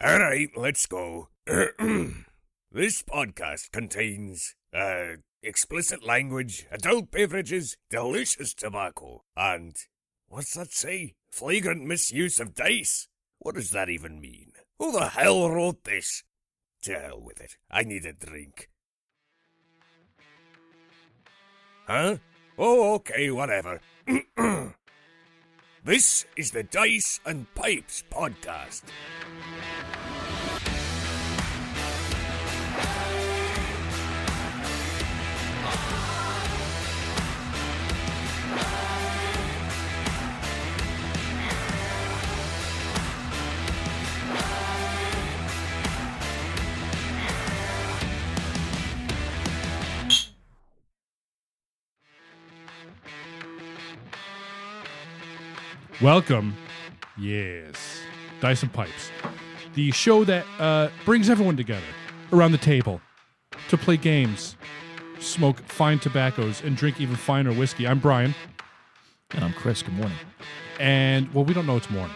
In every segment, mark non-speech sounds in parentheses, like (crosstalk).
All right, let's go. (clears throat) this podcast contains uh, explicit language, adult beverages, delicious tobacco, and what's that say? Flagrant misuse of dice. What does that even mean? Who the hell wrote this? To hell with it. I need a drink. Huh? Oh, okay, whatever. (clears throat) this is the Dice and Pipes podcast. Welcome, yes, Dice and Pipes, the show that uh, brings everyone together around the table to play games, smoke fine tobaccos, and drink even finer whiskey. I'm Brian, And I'm Chris. Good morning. and well, we don't know it's morning.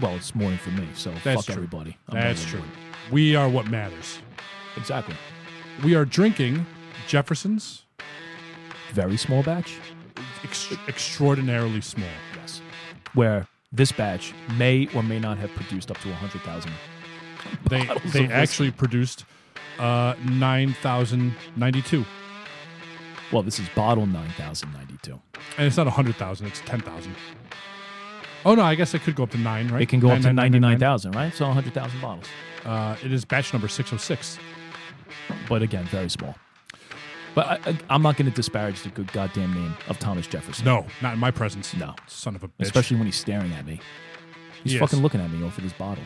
Well, it's morning for me, so That's fuck true. everybody. I'm That's true. morning. We are what matters. Exactly. We are drinking Jefferson's Very small batch. ex- extraordinarily small. Where this batch may or may not have produced up to 100,000. They they actually produced uh, nine thousand ninety two, Well, this is bottle 9,092. and it's not hundred thousand; it's ten thousand. Oh no, I guess it could go up to nine, right? It can go up to 9999. 99,000, right? So 100,000 bottles. Uh, it is batch number 606. But again, very small. But I, I'm not going to disparage the good goddamn name of Thomas Jefferson. No, not in my presence. No. Son of a bitch. Especially when he's staring at me. He's Yes. fucking looking at me off over this bottle.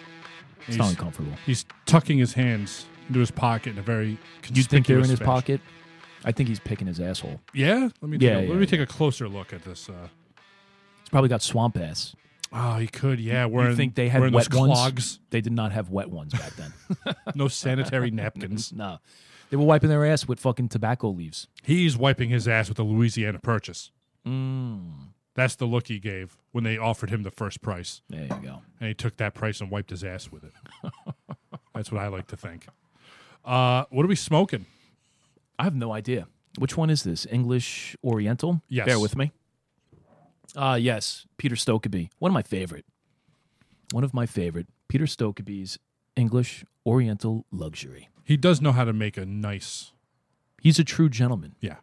It's he's, not uncomfortable. he's tucking his hands into his pocket in a very You think they're in his fashion. pocket? I think he's picking his asshole. Yeah? Let me take, Yeah, a, yeah, let me take a closer look at this. Uh, He's probably got swamp ass. oh, he could. Yeah, wearing, you think they had wearing wet those ones? clogs, They did not have wet ones back then. (laughs) no sanitary napkins. (laughs) no. They were wiping their ass with fucking tobacco leaves. He's wiping his ass with the Louisiana Purchase. Mm. That's the look he gave when they offered him the first price. There you go. and he took that price and wiped his ass with it. (laughs) That's what I like to think. Uh, what are we smoking? I have no idea. Which one is this? English Oriental? Yes. Bear with me. Uh yes. Peter Stokkebye. One of my favorite. One of my favorite. Peter Stokkebye's English Oriental Luxury. He does know how to make a nice, He's a true gentleman. yeah,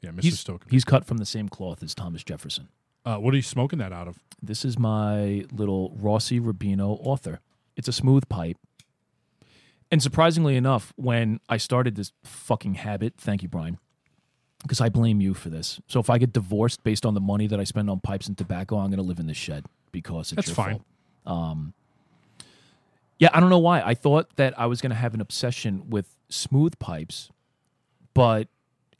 yeah, Mr. He's, Stoker. he's cut from the same cloth as Thomas Jefferson. Uh, what are you smoking that out of? This is my little Rossi Rubino author. It's a smooth pipe. And surprisingly enough, when I started this fucking habit, thank you, Brian, because I blame you for this. So if I get divorced based on the money that I spend on pipes and tobacco, I'm going to live in this shed because it's That's your fine. fault. Um, yeah, I don't know why. I thought that I was going to have an obsession with smooth pipes, but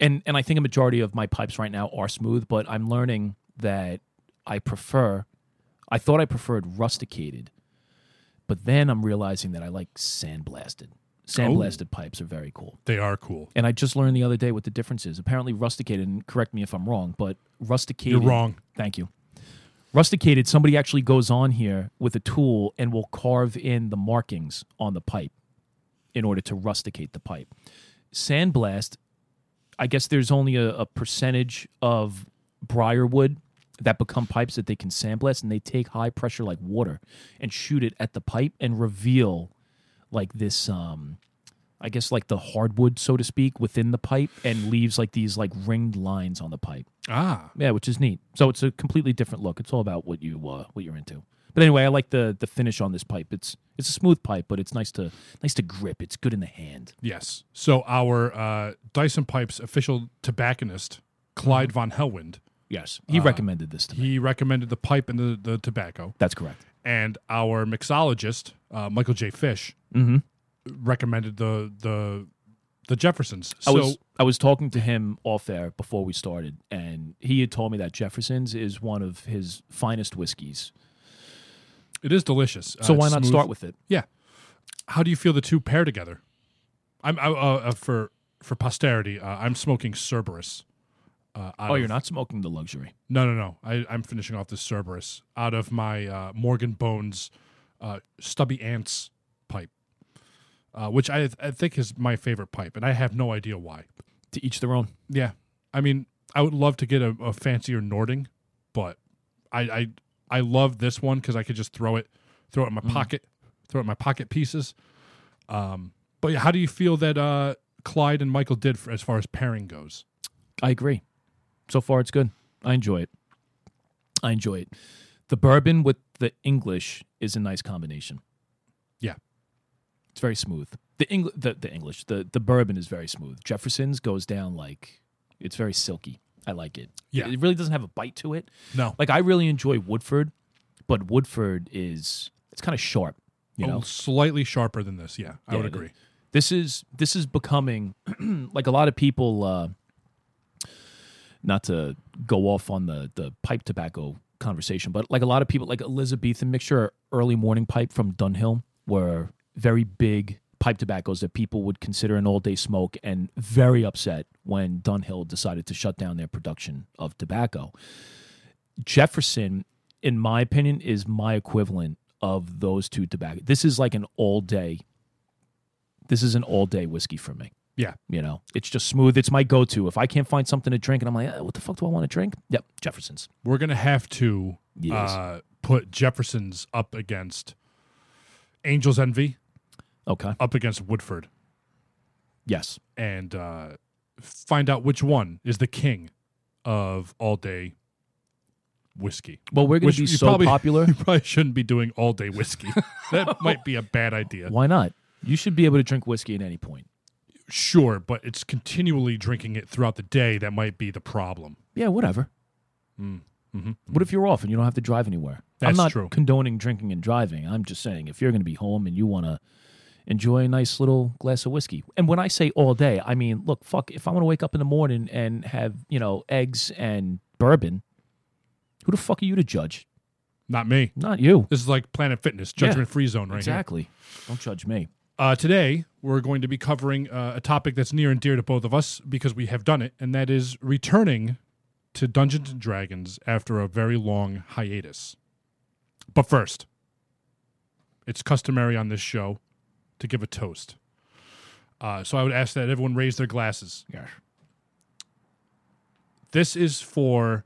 and and I think a majority of my pipes right now are smooth, but I'm learning that I prefer. I thought I preferred rusticated, but then I'm realizing that I like sandblasted. Sandblasted oh. pipes are very cool. They are cool. And I just learned the other day what the difference is. Apparently, rusticated, and correct me if I'm wrong, but rusticated. You're wrong. Thank you. Rusticated, somebody actually goes on here with a tool and will carve in the markings on the pipe in order to rusticate the pipe. Sandblast, I guess there's only a, a percentage of briarwood that become pipes that they can sandblast, and they take high pressure like water and shoot it at the pipe and reveal like this um I guess like the hardwood, so to speak, within the pipe and leaves like these like ringed lines on the pipe. Ah, Yeah, which is neat. So it's a completely different look. It's all about what you uh, what you're into. But anyway, I like the the finish on this pipe. It's it's a smooth pipe, but it's nice to nice to grip. It's good in the hand. yes. So our uh, Dice and Pipes official tobacconist, Clyde von Hellwind, Yes, he recommended this to me. he recommended the pipe and the, the tobacco. That's correct. And our mixologist, uh, Michael J. Fish, Mm-hmm. Recommended the the the Jeffersons. I was I was talking to him off air before we started, and he had told me that Jefferson's is one of his finest whiskeys. it is delicious. So Uh, why it's not smooth. start with it? Yeah. How do you feel the two pair together? I'm I, uh, uh, for for posterity. Uh, I'm smoking Cerberus. Uh, out Oh, of- you're not smoking the luxury. No, no, no. I, I'm finishing off this Cerberus out of my uh, Morgan Bones uh, Stubby Ants. Uh, which I I think is my favorite pipe, and I have no idea why. To each their own. Yeah, I mean, I would love to get a, a fancier Nording, but I I, I love this one because I could just throw it, throw it in my pocket, throw it in my pocket pieces. Um, but yeah, how do you feel that uh, Clyde and Michael did for, as far as pairing goes? I agree. So far, it's good. I enjoy it. I enjoy it. The bourbon with the English is a nice combination. It's very smooth. The the, the English, the, the bourbon is very smooth. Jefferson's goes down like it's very silky. I like it. Yeah. It really doesn't have a bite to it. No, Like I really enjoy Woodford, but Woodford is it's kind of sharp, you know. Oh, slightly sharper than this. Yeah, I Yeah, would agree. this is this is becoming (clears throat) like a lot of people uh not to go off on the the pipe tobacco conversation but like a lot of people like elizabethan mixture early morning pipe from dunhill were very big pipe tobaccos that people would consider an all day smoke and very upset when dunhill decided to shut down their production of tobacco jefferson in my opinion is my equivalent of those two tobacco this is like an all day this is an all day whiskey for me. Yeah, You know, it's just smooth. It's my go to. If I can't find something to drink and I'm like, "Eh, what the fuck do I want to drink? Yep, Jefferson's. we're gonna have to Yes. uh, put Jefferson's up against Angel's Envy, Okay. up against Woodford, Yes. and uh, find out which one is the king of all day whiskey. Well, we're going to be so probably- popular. (laughs) You probably shouldn't be doing all day whiskey. (laughs) that might be a bad idea. Why not? You should be able to drink whiskey at any point. Sure, but it's continually drinking it throughout the day that might be the problem. Yeah, whatever. Mm, mm-hmm, mm-hmm. What if you're off and you don't have to drive anywhere? I'm That's not true. condoning drinking and driving. I'm just saying if you're going to be home and you want to enjoy a nice little glass of whiskey. And when I say all day, I mean, look, fuck, if I want to wake up in the morning and have, you know, eggs and bourbon, who the fuck are you to judge? Not me. Not you. This is like Planet Fitness, Yeah, judgment free zone right here. exactly. Don't judge me. Uh, today, we're going to be covering uh, a topic that's near and dear to both of us because we have done it, and that is returning to Dungeons and Dragons after a very long hiatus. But first, it's customary on this show to give a toast. Uh, so I would ask that everyone raise their glasses. Yeah. This is for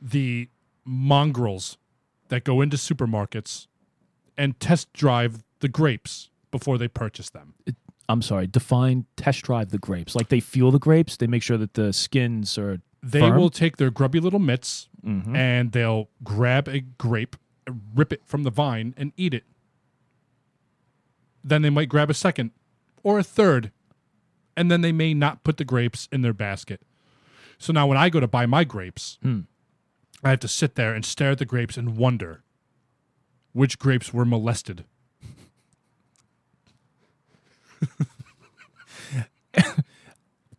the mongrels that go into supermarkets and test drive the grapes before they purchase them. I'm sorry. Define test drive the grapes. Like they feel the grapes. They make sure that the skins are. They firm? will take their grubby little mitts and they'll grab a grape, rip it from the vine, and eat it. Then they might grab a second or a third, and then they may not put the grapes in their basket. So now when I go to buy my grapes, I have to sit there and stare at the grapes and wonder which grapes were molested. (laughs)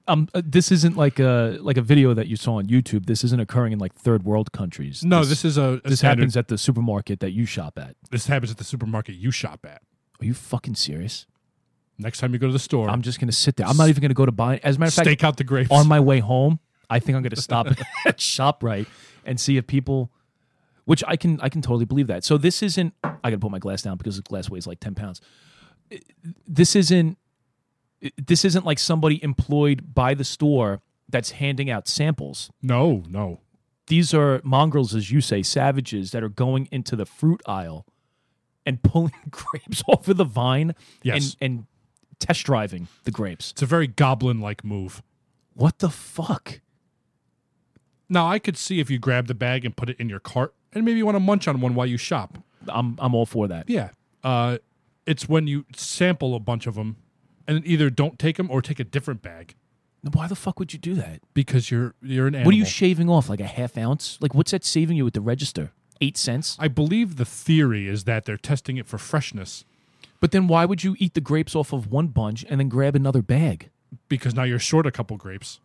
Um, uh, this isn't like a like a video that you saw on YouTube. This isn't occurring in like third world countries. No, this, is a, a this standard- happens at the supermarket that you shop at. This happens at the supermarket you shop at. Are you fucking serious? Next time you go to the store, I'm just gonna sit there. I'm not even gonna go to buy. As a matter of fact, stake out the grapes. on my way home, I think I'm going to stop (laughs) at Shoprite and see if people, which I can I can totally believe that. So this isn't. I got to put my glass down because the glass weighs like ten pounds. This isn't. This isn't like somebody employed by the store that's handing out samples. no, no. These are mongrels, as you say, savages that are going into the fruit aisle and pulling (laughs) grapes off of the vine Yes. and, and test driving the grapes. It's a very goblin like move. What the fuck? Now, I could see if you grab the bag and put it in your cart and maybe you want to munch on one while you shop. I'm I'm all for that. Yeah. Uh, it's when you sample a bunch of them and either don't take them or take a different bag Why the fuck would you do that? because you're you're an animal. What are you shaving off? Like a half ounce? Like what's that saving you at the register? Eight cents? I believe the theory is that they're testing it for freshness But then why would you eat the grapes off of one bunch and then grab another bag? because now you're short a couple grapes.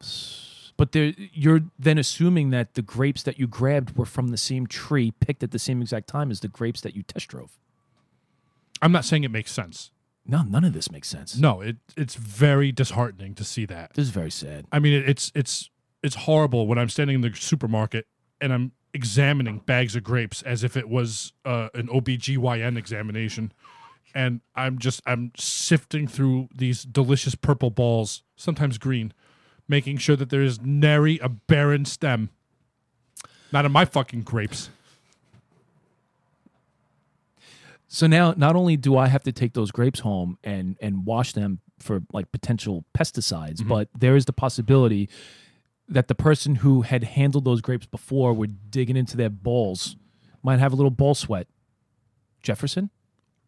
But there, you're then assuming that the grapes that you grabbed were from the same tree, picked at the same exact time as the grapes that you test drove. I'm not saying it makes sense. No, none of this makes sense. No, it it's very disheartening to see that. This is very sad. I mean, it, it's it's it's horrible when I'm standing in the supermarket and I'm examining bags of grapes as if it was uh, an OBGYN examination. and I'm just I'm sifting through these delicious purple balls, sometimes green, making sure that there is nary a barren stem. Not in my fucking grapes. So now, not only do I have to take those grapes home and and wash them for like potential pesticides, Mm-hmm. but there is the possibility that the person who had handled those grapes before were digging into their balls might have a little ball sweat. Jefferson,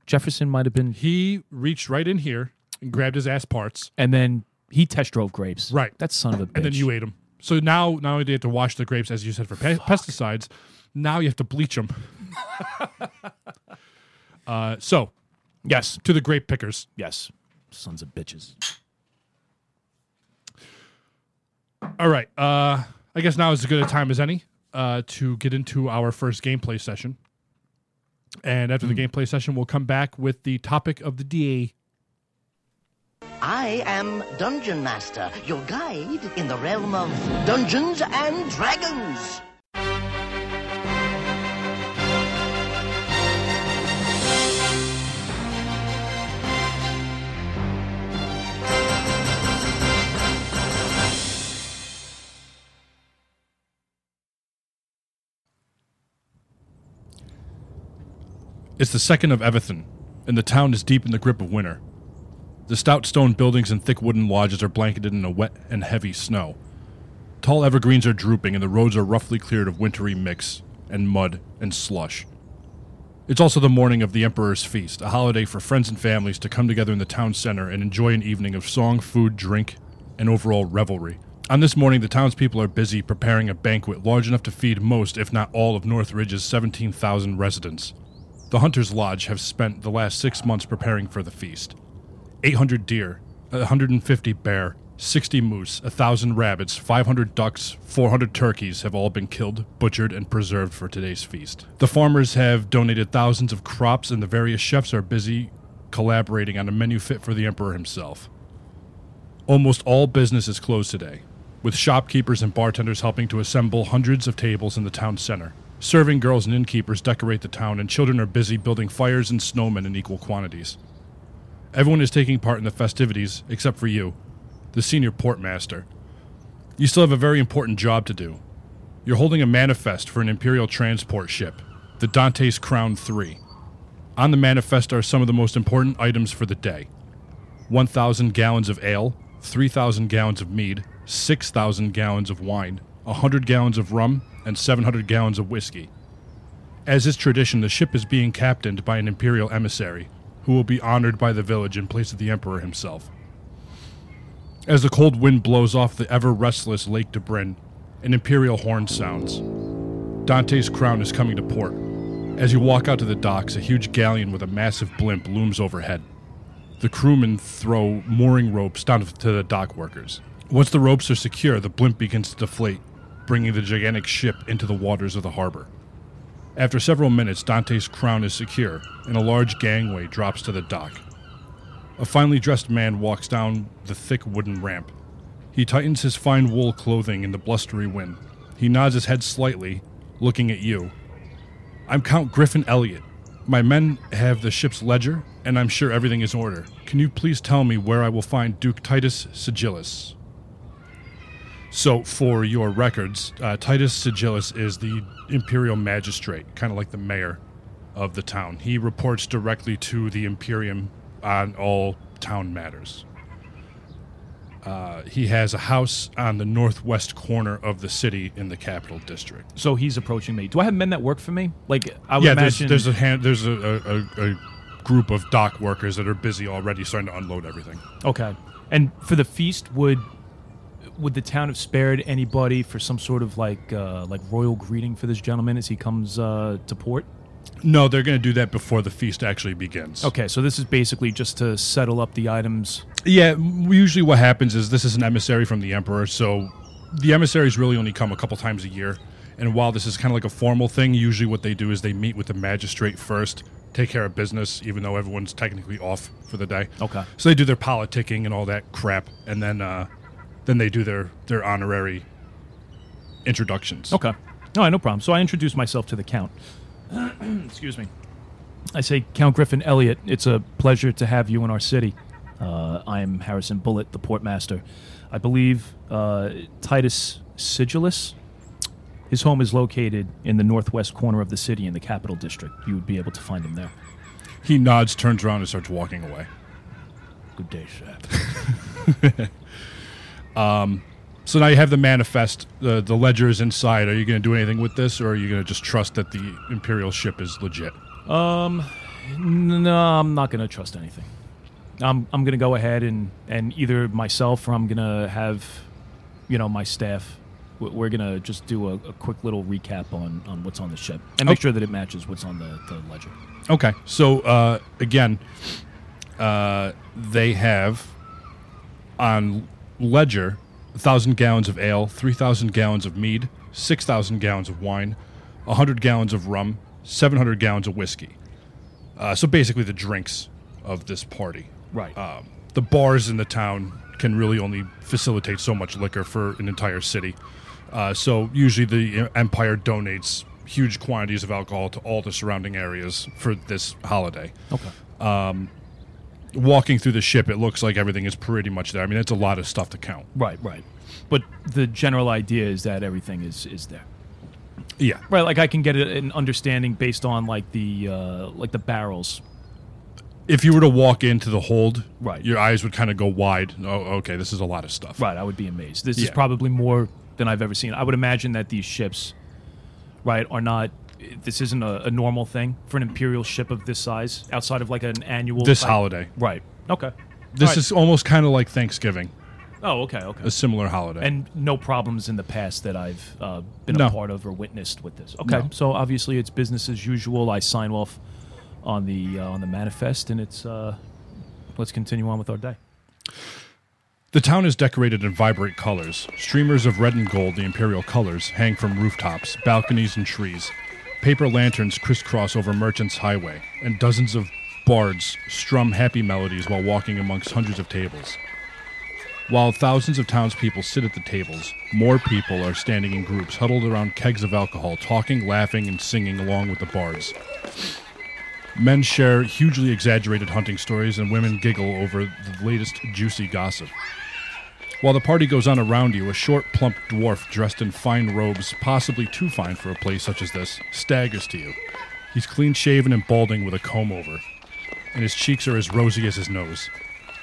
Jefferson might have been, He reached right in here and grabbed his ass parts, and then he test drove grapes. Right. that son of a bitch. and then you ate them. So now, not only do you have to wash the grapes, as you said, for pe- pesticides, now you have to bleach them. (laughs) uh, so, yes, to the grape pickers. yes, sons of bitches. All right. Uh, I guess now is as good a time as any uh, to get into our first gameplay session. And after the gameplay session, we'll come back with the topic of the day. I am Dungeon Master, your guide in the realm of Dungeons and Dragons. It's the second of Everton, and the town is deep in the grip of winter. The stout stone buildings and thick wooden lodges are blanketed in a wet and heavy snow. Tall evergreens are drooping, and the roads are roughly cleared of wintry mix and mud and slush. It's also the morning of the Emperor's Feast, a holiday for friends and families to come together in the town center and enjoy an evening of song, food, drink, and overall revelry. On this morning, the townspeople are busy preparing a banquet large enough to feed most, if not all, of Northridge's 17,000 residents. The Hunter's Lodge have spent the last six months preparing for the feast. 800 deer, 150 bear, 60 moose, 1,000 rabbits, 500 ducks, 400 turkeys have all been killed, butchered, and preserved for today's feast. The farmers have donated thousands of crops, and the various chefs are busy collaborating on a menu fit for the Emperor himself. Almost all business is closed today, with shopkeepers and bartenders helping to assemble hundreds of tables in the town center. Serving girls and innkeepers decorate the town, and children are busy building fires and snowmen in equal quantities. Everyone is taking part in the festivities except for you, the senior portmaster. You still have a very important job to do. You're holding a manifest for an Imperial transport ship, the Dante's Crown 3. On the manifest are some of the most important items for the day 1,000 gallons of ale, 3,000 gallons of mead, 6,000 gallons of wine, 100 gallons of rum, and 700 gallons of whiskey. As is tradition, the ship is being captained by an Imperial emissary, who will be honored by the village in place of the Emperor himself. As the cold wind blows off the ever restless Lake de Bryn, an Imperial horn sounds. Dante's crown is coming to port. As you walk out to the docks, a huge galleon with a massive blimp looms overhead. The crewmen throw mooring ropes down to the dock workers. Once the ropes are secure, the blimp begins to deflate, bringing the gigantic ship into the waters of the harbor. After several minutes, Dante's crown is secure, and a large gangway drops to the dock. A finely dressed man walks down the thick wooden ramp. He tightens his fine wool clothing in the blustery wind. He nods his head slightly, looking at you. I'm Count Griffin Elliot. My men have the ship's ledger, and I'm sure everything is in order. Can you please tell me where I will find Duke Titus Sigillus? So, for your records, uh, Titus Sigillus is the imperial magistrate, kind of like the mayor of the town. He reports directly to the Imperium on all town matters. Uh, he has a house on the northwest corner of the city in the capital district. So he's approaching me. Do I have men that work for me? Like I would yeah, imagine. there's, there's a hand, there's a, a, a, a group of dock workers that are busy already starting to unload everything. Okay. And for the feast, would would the town have spared anybody for some sort of like uh, like royal greeting for this gentleman as he comes uh, to port? No, they're going to do that before the feast actually begins. Okay, so this is basically just to settle up the items. Yeah, usually what happens is this is an emissary from the emperor, so the emissaries really only come a couple times a year. And while this is kind of like a formal thing, usually what they do is they meet with the magistrate first, take care of business, even though everyone's technically off for the day. Okay. So they do their politicking and all that crap, and then uh, then they do their their honorary introductions. Okay. All right, no problem. So I introduce myself to the count. (clears throat) Excuse me. I say, Count Griffin Elliott, it's a pleasure to have you in our city. Uh, I am Harrison Bullitt, the portmaster. I believe uh, Titus Sigillus. His home is located in the northwest corner of the city in the capital district. You would be able to find him there. He nods, turns around, and starts walking away. Good day, (laughs) chef. So now you have the manifest. The the ledger is inside. Are you going to do anything with this, or are you going to just trust that the imperial ship is legit? Um, No, I'm not going to trust anything. I'm I'm going to go ahead and and either myself or I'm going to have, you know, my staff. we- We're going to just do a, a quick little recap on on what's on the ship and make Oh. sure that it matches what's on the, the ledger. Okay. So uh, again, uh, they have on ledger a thousand gallons of ale, three thousand gallons of mead, six thousand gallons of wine, hundred gallons of rum, seven hundred gallons of whiskey. Uh, so basically, the drinks of this party. Right. Um, the bars in the town can really only facilitate so much liquor for an entire city. Uh, so usually the empire donates huge quantities of alcohol to all the surrounding areas for this holiday. okay. Walking through the ship, it looks like everything is pretty much there. I mean, it's a lot of stuff to count. Right. Right. But the general idea is that everything is is there. Yeah. Right. Like I can get an understanding based on like the uh, like the barrels. If you were to walk into the hold, Right. your eyes would kind of go wide. Oh, okay, this is a lot of stuff. Right, I would be amazed. This is probably more than I've ever seen. I would imagine that these ships, right, are not. This isn't a, a normal thing for an imperial ship of this size outside of like an annual. This type- holiday. Right. Okay. This right. is almost kind of like Thanksgiving, Oh, okay. Okay. a similar holiday. and no problems in the past that I've uh, been No. a part of or witnessed with this. Okay, No. so obviously it's business as usual. I sign off on the uh, on the manifest, and it's uh, let's continue on with our day. The town is decorated in vibrant colors. Streamers of red and gold, the imperial colors, hang from rooftops, balconies, and trees. Paper lanterns crisscross over Merchants Highway, and dozens of bards strum happy melodies while walking amongst hundreds of tables. While thousands of townspeople sit at the tables, more people are standing in groups huddled around kegs of alcohol, talking, laughing, and singing along with the bards. Men share hugely exaggerated hunting stories, and women giggle over the latest juicy gossip. While the party goes on around you, a short, plump dwarf dressed in fine robes, possibly too fine for a place such as this, staggers to you. He's clean shaven and balding with a comb over, and his cheeks are as rosy as his nose.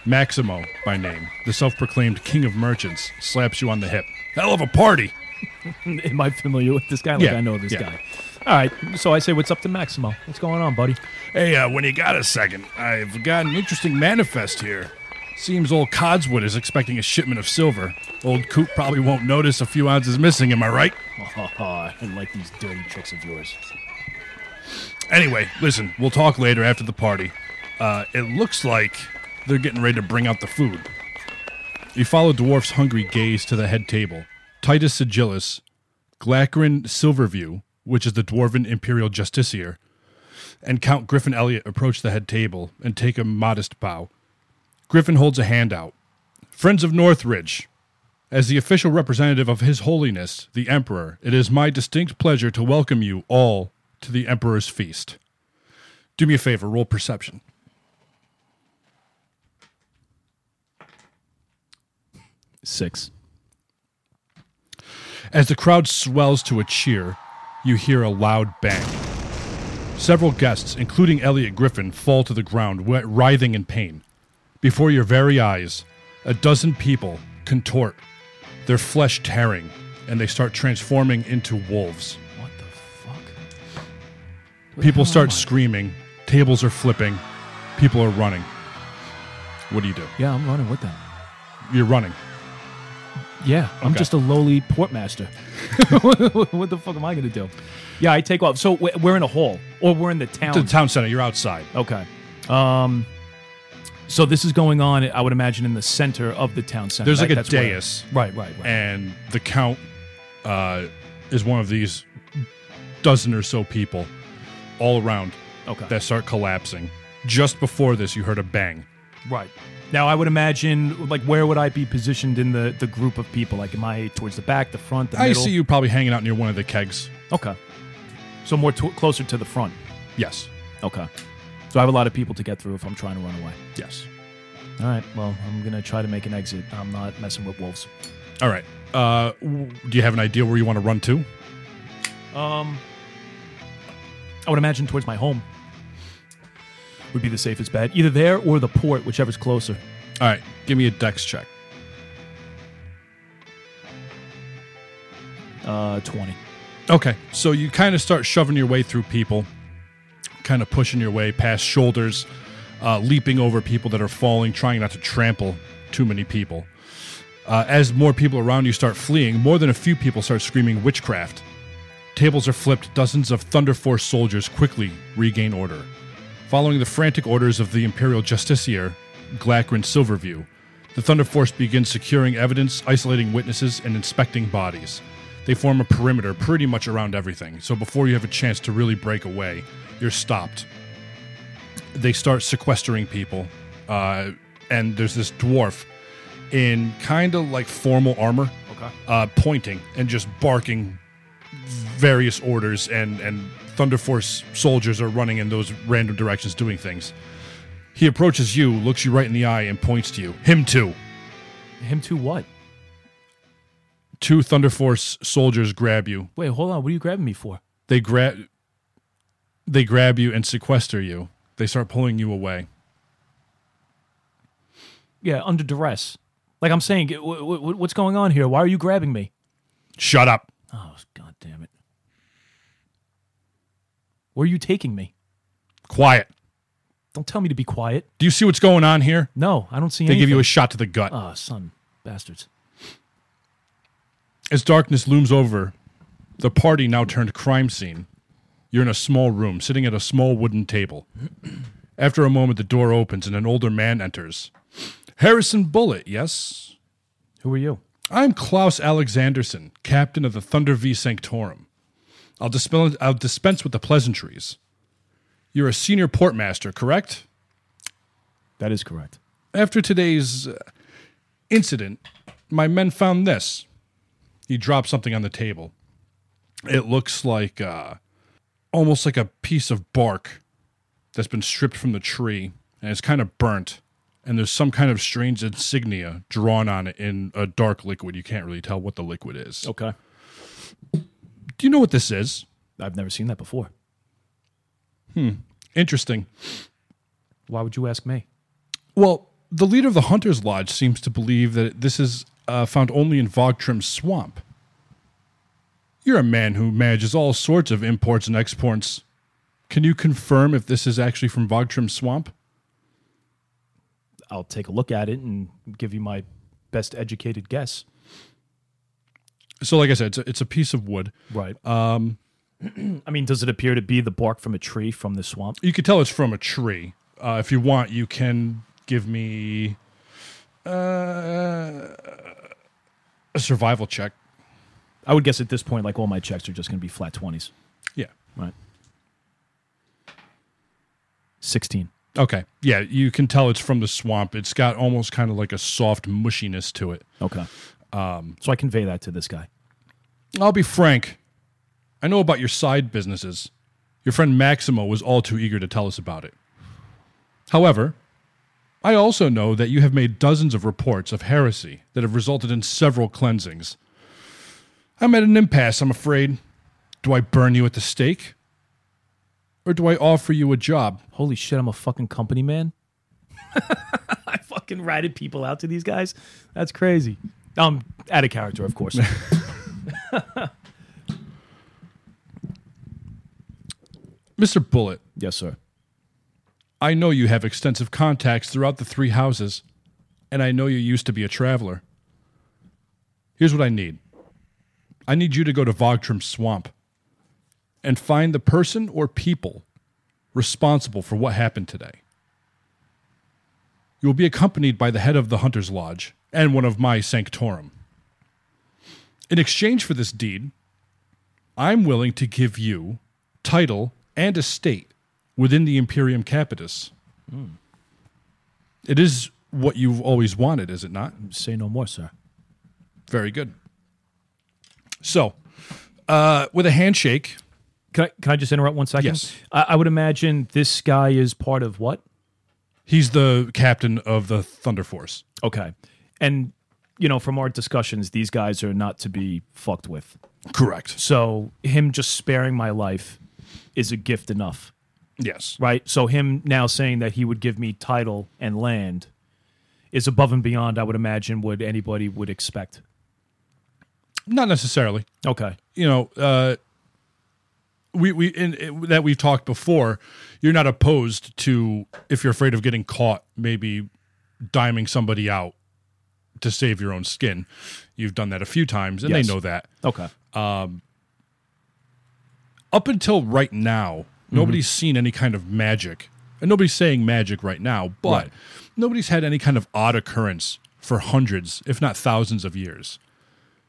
Maximo, by name, the self proclaimed king of merchants, slaps you on the hip. Hell of a party! (laughs) Am I familiar with this guy? Like Yeah, I know this yeah. guy. All right, so I say, "What's up to Maximo? What's going on, buddy?" Hey, uh, when you got a second, I've got an interesting manifest here. Seems old Codswood is expecting a shipment of silver. Old Coop probably won't notice a few ounces missing, am I right? (laughs) I don't like these dirty tricks of yours. Anyway, listen, we'll talk later after the party. Uh, it looks like they're getting ready to bring out the food. You follow Dwarf's hungry gaze to the head table. Titus Sigillus, Glacrin Silverview, which is the Dwarven Imperial Justiciar, and Count Griffin Elliot approach the head table and take a modest bow. Griffin holds a hand out. Friends of Northridge, as the official representative of His Holiness, the Emperor, it is my distinct pleasure to welcome you all to the Emperor's feast. Do me a favor, roll perception. Six. As the crowd swells to a cheer, you hear a loud bang. Several guests, including Elliot Griffin, fall to the ground, writhing in pain. Before your very eyes, a dozen people contort, their flesh tearing, and they start transforming into wolves. What the fuck? People start screaming, tables are flipping, people are running. What do you do? Yeah, I'm running with them. You're running. Yeah, I'm Okay. just a lowly portmaster. (laughs) what the fuck am I going to do? Yeah, I take off. So we- we're in a hall, or we're in the town. To the town center, you're outside. okay. Um. So this is going on. I would imagine in the center of the town center. There's like a That's where- dais. right, right, right. and the count uh, is one of these dozen or so people all around okay. that start collapsing. Just before this, you heard a bang. Right. Now, I would imagine, like, where would I be positioned in the, the group of people? Like, am I towards the back, the front, the I middle? see you probably hanging out near one of the kegs. Okay. So more to- closer to the front. Yes. Okay. So I have a lot of people to get through if I'm trying to run away. Yes. All right. Well, I'm gonna try to make an exit. I'm not messing with wolves. All right. Uh, w- do you have an idea where you want to run to? Um, I would imagine towards my home would be the safest bet. Either there or the port, whichever's closer. All right. Give me a dex check. Uh, twenty. Okay. So you kind of start shoving your way through people, kind of pushing your way past shoulders, uh, leaping over people that are falling, trying not to trample too many people. Uh, as more people around you start fleeing, more than a few people start screaming witchcraft. Tables are flipped, dozens of Thunder Force soldiers quickly regain order. Following the frantic orders of the Imperial Justiciar, Glacrin Silverview, the Thunder Force begins securing evidence, isolating witnesses, and inspecting bodies. They form a perimeter pretty much around everything, so before you have a chance to really break away, you're stopped. They start sequestering people, uh, and there's this dwarf in kind of like formal armor, Okay. uh, pointing and just barking various orders, and and Thunder Force soldiers are running in those random directions, doing things. He approaches you, looks you right in the eye, and points to you. Him too. Him too? What? Two Thunder Force soldiers grab you. Wait, hold on. What are you grabbing me for? They grab. They grab you and sequester you. They start pulling you away. Yeah, under duress. Like I'm saying, w- w- what's going on here? Why are you grabbing me? Shut up. Oh, god damn it! Where are you taking me? Quiet. Don't tell me to be quiet. Do you see what's going on here? No, I don't see anything. They anything. give you a shot to the gut. Oh, son, bastards. As darkness looms over, the party now turned crime scene. You're in a small room, sitting at a small wooden table. (clears throat) After a moment, the door opens and an older man enters. Harrison Bullet, yes? Who are you? I'm Klaus Alexanderson, captain of the Thunder V Sanctorum. I'll, dispense, I'll dispense with the pleasantries. You're a senior portmaster, correct? That is correct. After today's uh, incident, my men found this. He dropped something on the table. It looks like uh, almost like a piece of bark that's been stripped from the tree and it's kind of burnt. And there's some kind of strange insignia drawn on it in a dark liquid. You can't really tell what the liquid is. Okay. Do you know what this is? I've never seen that before. Hmm. Interesting. Why would you ask me? Well, the leader of the Hunters Lodge seems to believe that this is uh, found only in Vogtrim's swamp. You're a man who manages all sorts of imports and exports. Can you confirm if this is actually from Vogtrim's swamp? I'll take a look at it and give you my best educated guess. So, like I said, it's a, it's a piece of wood. Right. Um, (clears throat) I mean, does it appear to be the bark from a tree from the swamp? You can tell it's from a tree. Uh, if you want, you can give me uh, a survival check. I would guess at this point, like all my checks are just going to be flat twenties. Yeah. Right. Sixteen. Okay. Yeah, you can tell it's from the swamp. It's got almost kind of like a soft mushiness to it. Okay. Um, so I convey that to this guy. I'll be frank. I know about your side businesses. Your friend Maximo was all too eager to tell us about it. However, I also know that you have made dozens of reports of heresy that have resulted in several cleansings. I'm at an impasse, I'm afraid. Do I burn you at the stake? Or do I offer you a job? Holy shit! I'm a fucking company man. (laughs) I fucking ratted people out to these guys. That's crazy. Um, out of character, of course. (laughs) Mr. Bullet, yes, sir. I know you have extensive contacts throughout the three houses, and I know you used to be a traveler. Here's what I need I need you to go to Vogtrim Swamp and find the person or people responsible for what happened today. You will be accompanied by the head of the Hunter's Lodge and one of my Sanctorum. In exchange for this deed, I'm willing to give you title and estate within the Imperium Capitis. It is what you've always wanted, is it not? Say no more, sir. Very good. So, uh, with a handshake, Can I, can I just interrupt one second? Yes. I, I would imagine this guy is part of what? He's the captain of the Thunder Force. Okay. And, you know, from our discussions, these guys are not to be fucked with. Correct. So him just sparing my life is a gift enough, Yes. right? So him now saying that he would give me title and land is above and beyond, I would imagine, what anybody would expect. Not necessarily. Okay. You know, uh, we we in, in- that we've talked before. You're not opposed to if you're afraid of getting caught, maybe diming somebody out to save your own skin. You've done that a few times, and Yes. they know that. Okay. Um, up until right now, nobody's seen any kind of magic. And nobody's saying magic right now, but Right. nobody's had any kind of odd occurrence for hundreds, if not thousands of years.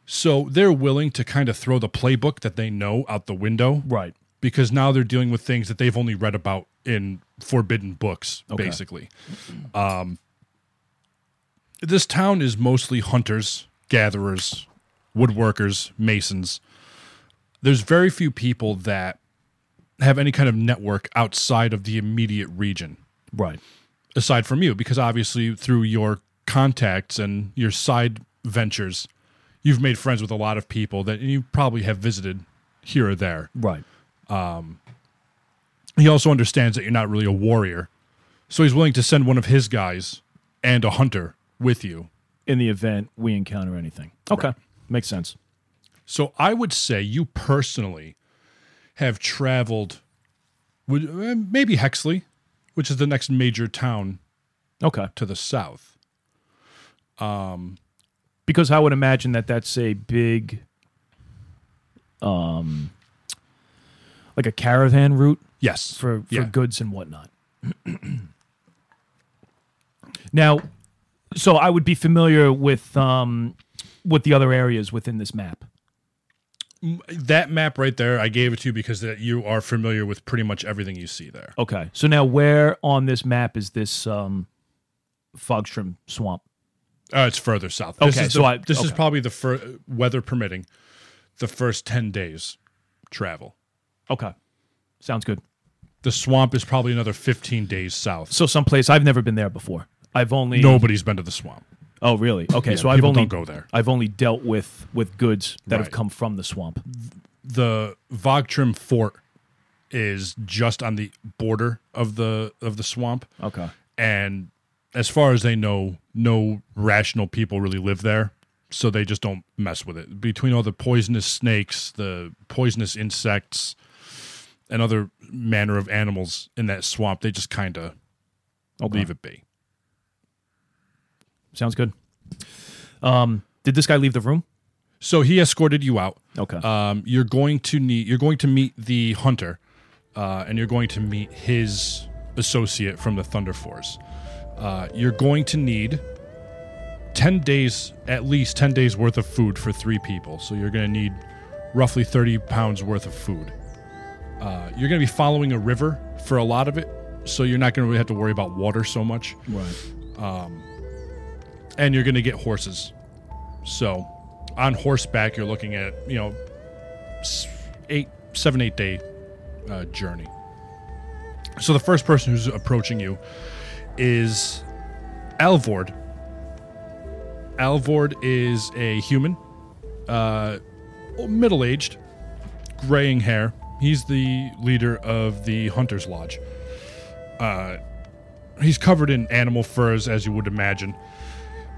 So they're willing to kind of throw the playbook that they know out the window. Right. Because now they're dealing with things that they've only read about in forbidden books, Okay. basically. Um, this town is mostly hunters, gatherers, woodworkers, masons. There's very few people that have any kind of network outside of the immediate region, Right. aside from you, because obviously through your contacts and your side ventures, you've made friends with a lot of people that you probably have visited here or there. Right. Um, He also understands that you're not really a warrior, so he's willing to send one of his guys and a hunter with you. In the event we encounter anything. Okay. Makes sense. So I would say you personally have traveled, would eh, maybe Hexley, which is the next major town Okay. to the south. Um, Because I would imagine that that's a big, um, like a caravan route Yes, for, for Yeah. goods and whatnot. (clears throat) now, so I would be familiar with um, with the other areas within this map. That map right there. I gave it to you because that you are familiar with pretty much everything you see there. Okay. So now, where on this map is this um, Fogstrom swamp? Uh, it's further south. This Okay, is so the- I- this is probably the fir- weather permitting, the first ten days travel. Okay. Sounds good. The swamp is probably another fifteen days south. So someplace I've never been there before. I've only Nobody's been to the swamp. Oh, really? Okay, Yeah, so I've people only don't go there. I've only dealt with with goods that have Right. come from the swamp. the Vogtrim Fort is just on the border of the of the swamp, Okay. and as far as they know, no rational people really live there, so they just don't mess with it. Between all the poisonous snakes, the poisonous insects, and other manner of animals in that swamp, they just kind of Okay. leave it be. Sounds good. Um, did this guy leave the room? So he escorted you out. Okay. um, you're going to need you're going to meet the hunter uh, and you're going to meet his associate from the thunder force uh, you're going to need 10 days at least 10 days worth of food for three people so you're going to need roughly 30 pounds worth of food uh, you're going to be following a river for a lot of it so you're not going to really have to worry about water so much right. And you're going to get horses. So, on horseback, you're looking at you know eight, seven, eight day uh, journey. So the first person who's approaching you is Alvord. Alvord is a human, uh, middle aged, graying hair. He's the leader of the Hunters Lodge. Uh, he's covered in animal furs, as you would imagine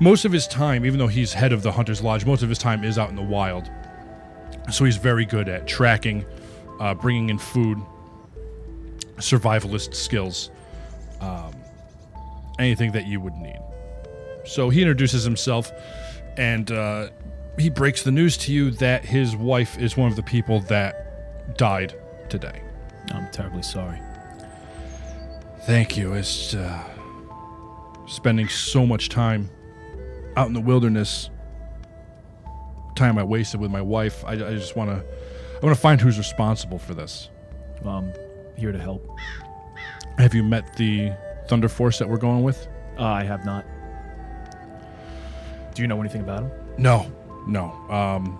most of his time, even though he's head of the Hunter's Lodge, most of his time is out in the wild. So he's very good at tracking, uh, bringing in food, survivalist skills, um, anything that you would need. So he introduces himself and uh, he breaks the news to you that his wife is one of the people that died today. I'm terribly sorry. Thank you. It's uh, spending so much time out in the wilderness, time I wasted with my wife. I, I just want to, I want to find who's responsible for this. Um, here to help. Have you met the Thunder Force that we're going with? Uh, I have not. Do you know anything about him? No, no. Um,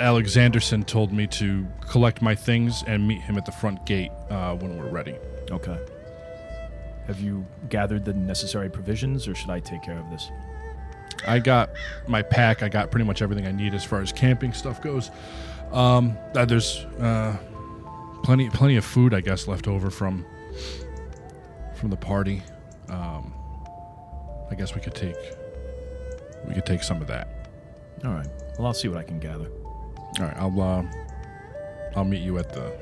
Alexanderson told me to collect my things and meet him at the front gate uh, when we're ready. Okay. Have you gathered the necessary provisions, or should I take care of this? I got my pack. I got pretty much everything I need as far as camping stuff goes. Um, uh, there's uh, plenty, plenty of food, I guess, left over from from the party. Um, I guess we could take we could take some of that. All right. Well, I'll see what I can gather. All right, I'll uh, I'll meet you at the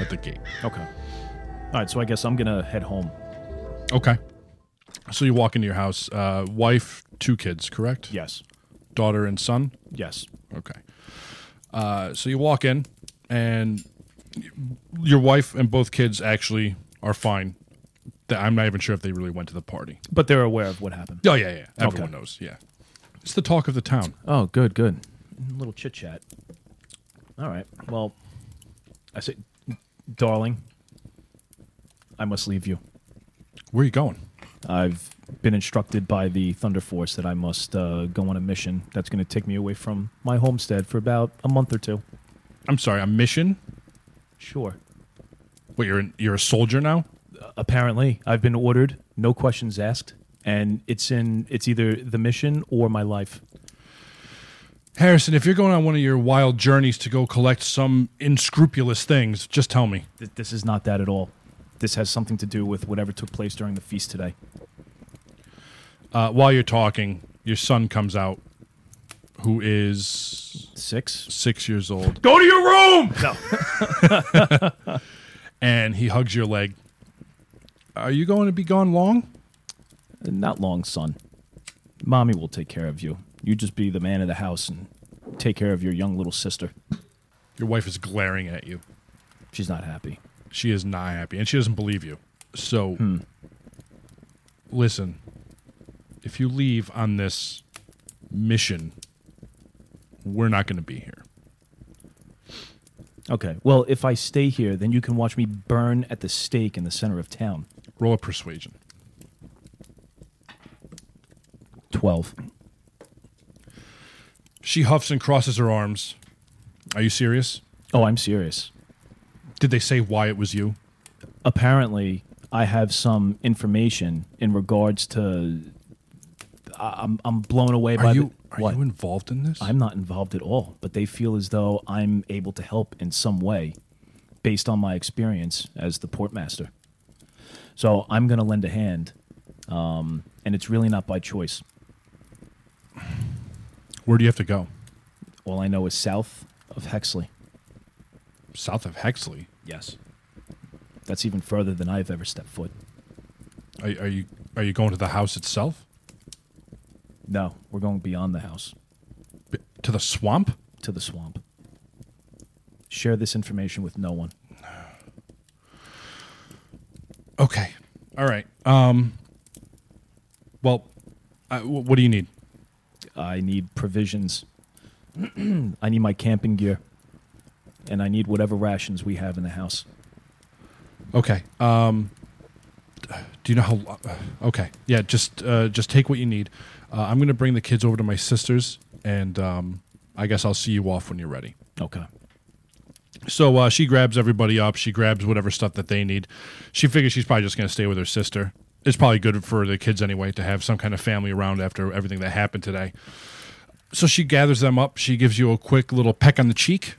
at the gate. Okay. All right. So I guess I'm gonna head home. Okay. So you walk into your house, uh, wife, two kids, correct? Yes. Daughter and son. Yes. Okay. Uh, so you walk in, and your wife and both kids actually are fine. Th- I'm not even sure if they really went to the party. But they're aware of what happened. Oh yeah, yeah. Everyone Okay. knows. Yeah. It's the talk of the town. Oh, good, good. A little chit chat. All right. Well, I say, darling, I must leave you. Where are you going? I've been instructed by the Thunder Force that I must uh, go on a mission that's going to take me away from my homestead for about a month or two. I'm sorry. A mission. Sure. What you're in, you're a soldier now? Apparently, I've been ordered, no questions asked, and it's in it's either the mission or my life. Harrison, if you're going on one of your wild journeys to go collect some inscrupulous things, just tell me. Th- This is not that at all. This has something to do with whatever took place during the feast today. Uh, while you're talking, your son comes out, who is Six. six years old, Go to your room. No. (laughs) and he hugs your leg. Are you going to be gone long? Not long, son. Mommy will take care of you. You just be the man of the house and take care of your young little sister. Your wife is glaring at you. She's not happy. She is not happy, and she doesn't believe you. So, hmm. listen. If you leave on this mission, we're not going to be here. Okay. Well, if I stay here, then you can watch me burn at the stake in the center of town. Roll a persuasion. 12. She huffs and crosses her arms. Are you serious? Oh, I'm serious. Did they say why it was you? Apparently, I have some information in regards to. I- I'm I'm blown away by Are you the, are what? you involved in this? I'm not involved at all, but they feel as though I'm able to help in some way based on my experience as the portmaster. So I'm going to lend a hand, um, and it's really not by choice. Where do you have to go? All I know is south of Hexley. South of Hexley. Yes. That's even further than I've ever stepped foot. Are, are you are you going to the house itself? No, we're going beyond the house B- To the swamp? to the swamp. Share this information with no one. (sighs) Okay. All right. Um. Well, wh- what do you need? I need provisions. (clears throat) I need my camping gear. And I need whatever rations we have in the house. Okay. Um. Do you know how? lo- uh, Okay. Yeah. Just uh, just take what you need. Uh, I'm gonna bring the kids over to my sister's, and um, I guess I'll see you off when you're ready. Okay. So uh, she grabs everybody up. She grabs whatever stuff that they need. She figures she's probably just going to stay with her sister. It's probably good for the kids anyway to have some kind of family around after everything that happened today. So she gathers them up. She gives you a quick little peck on the cheek,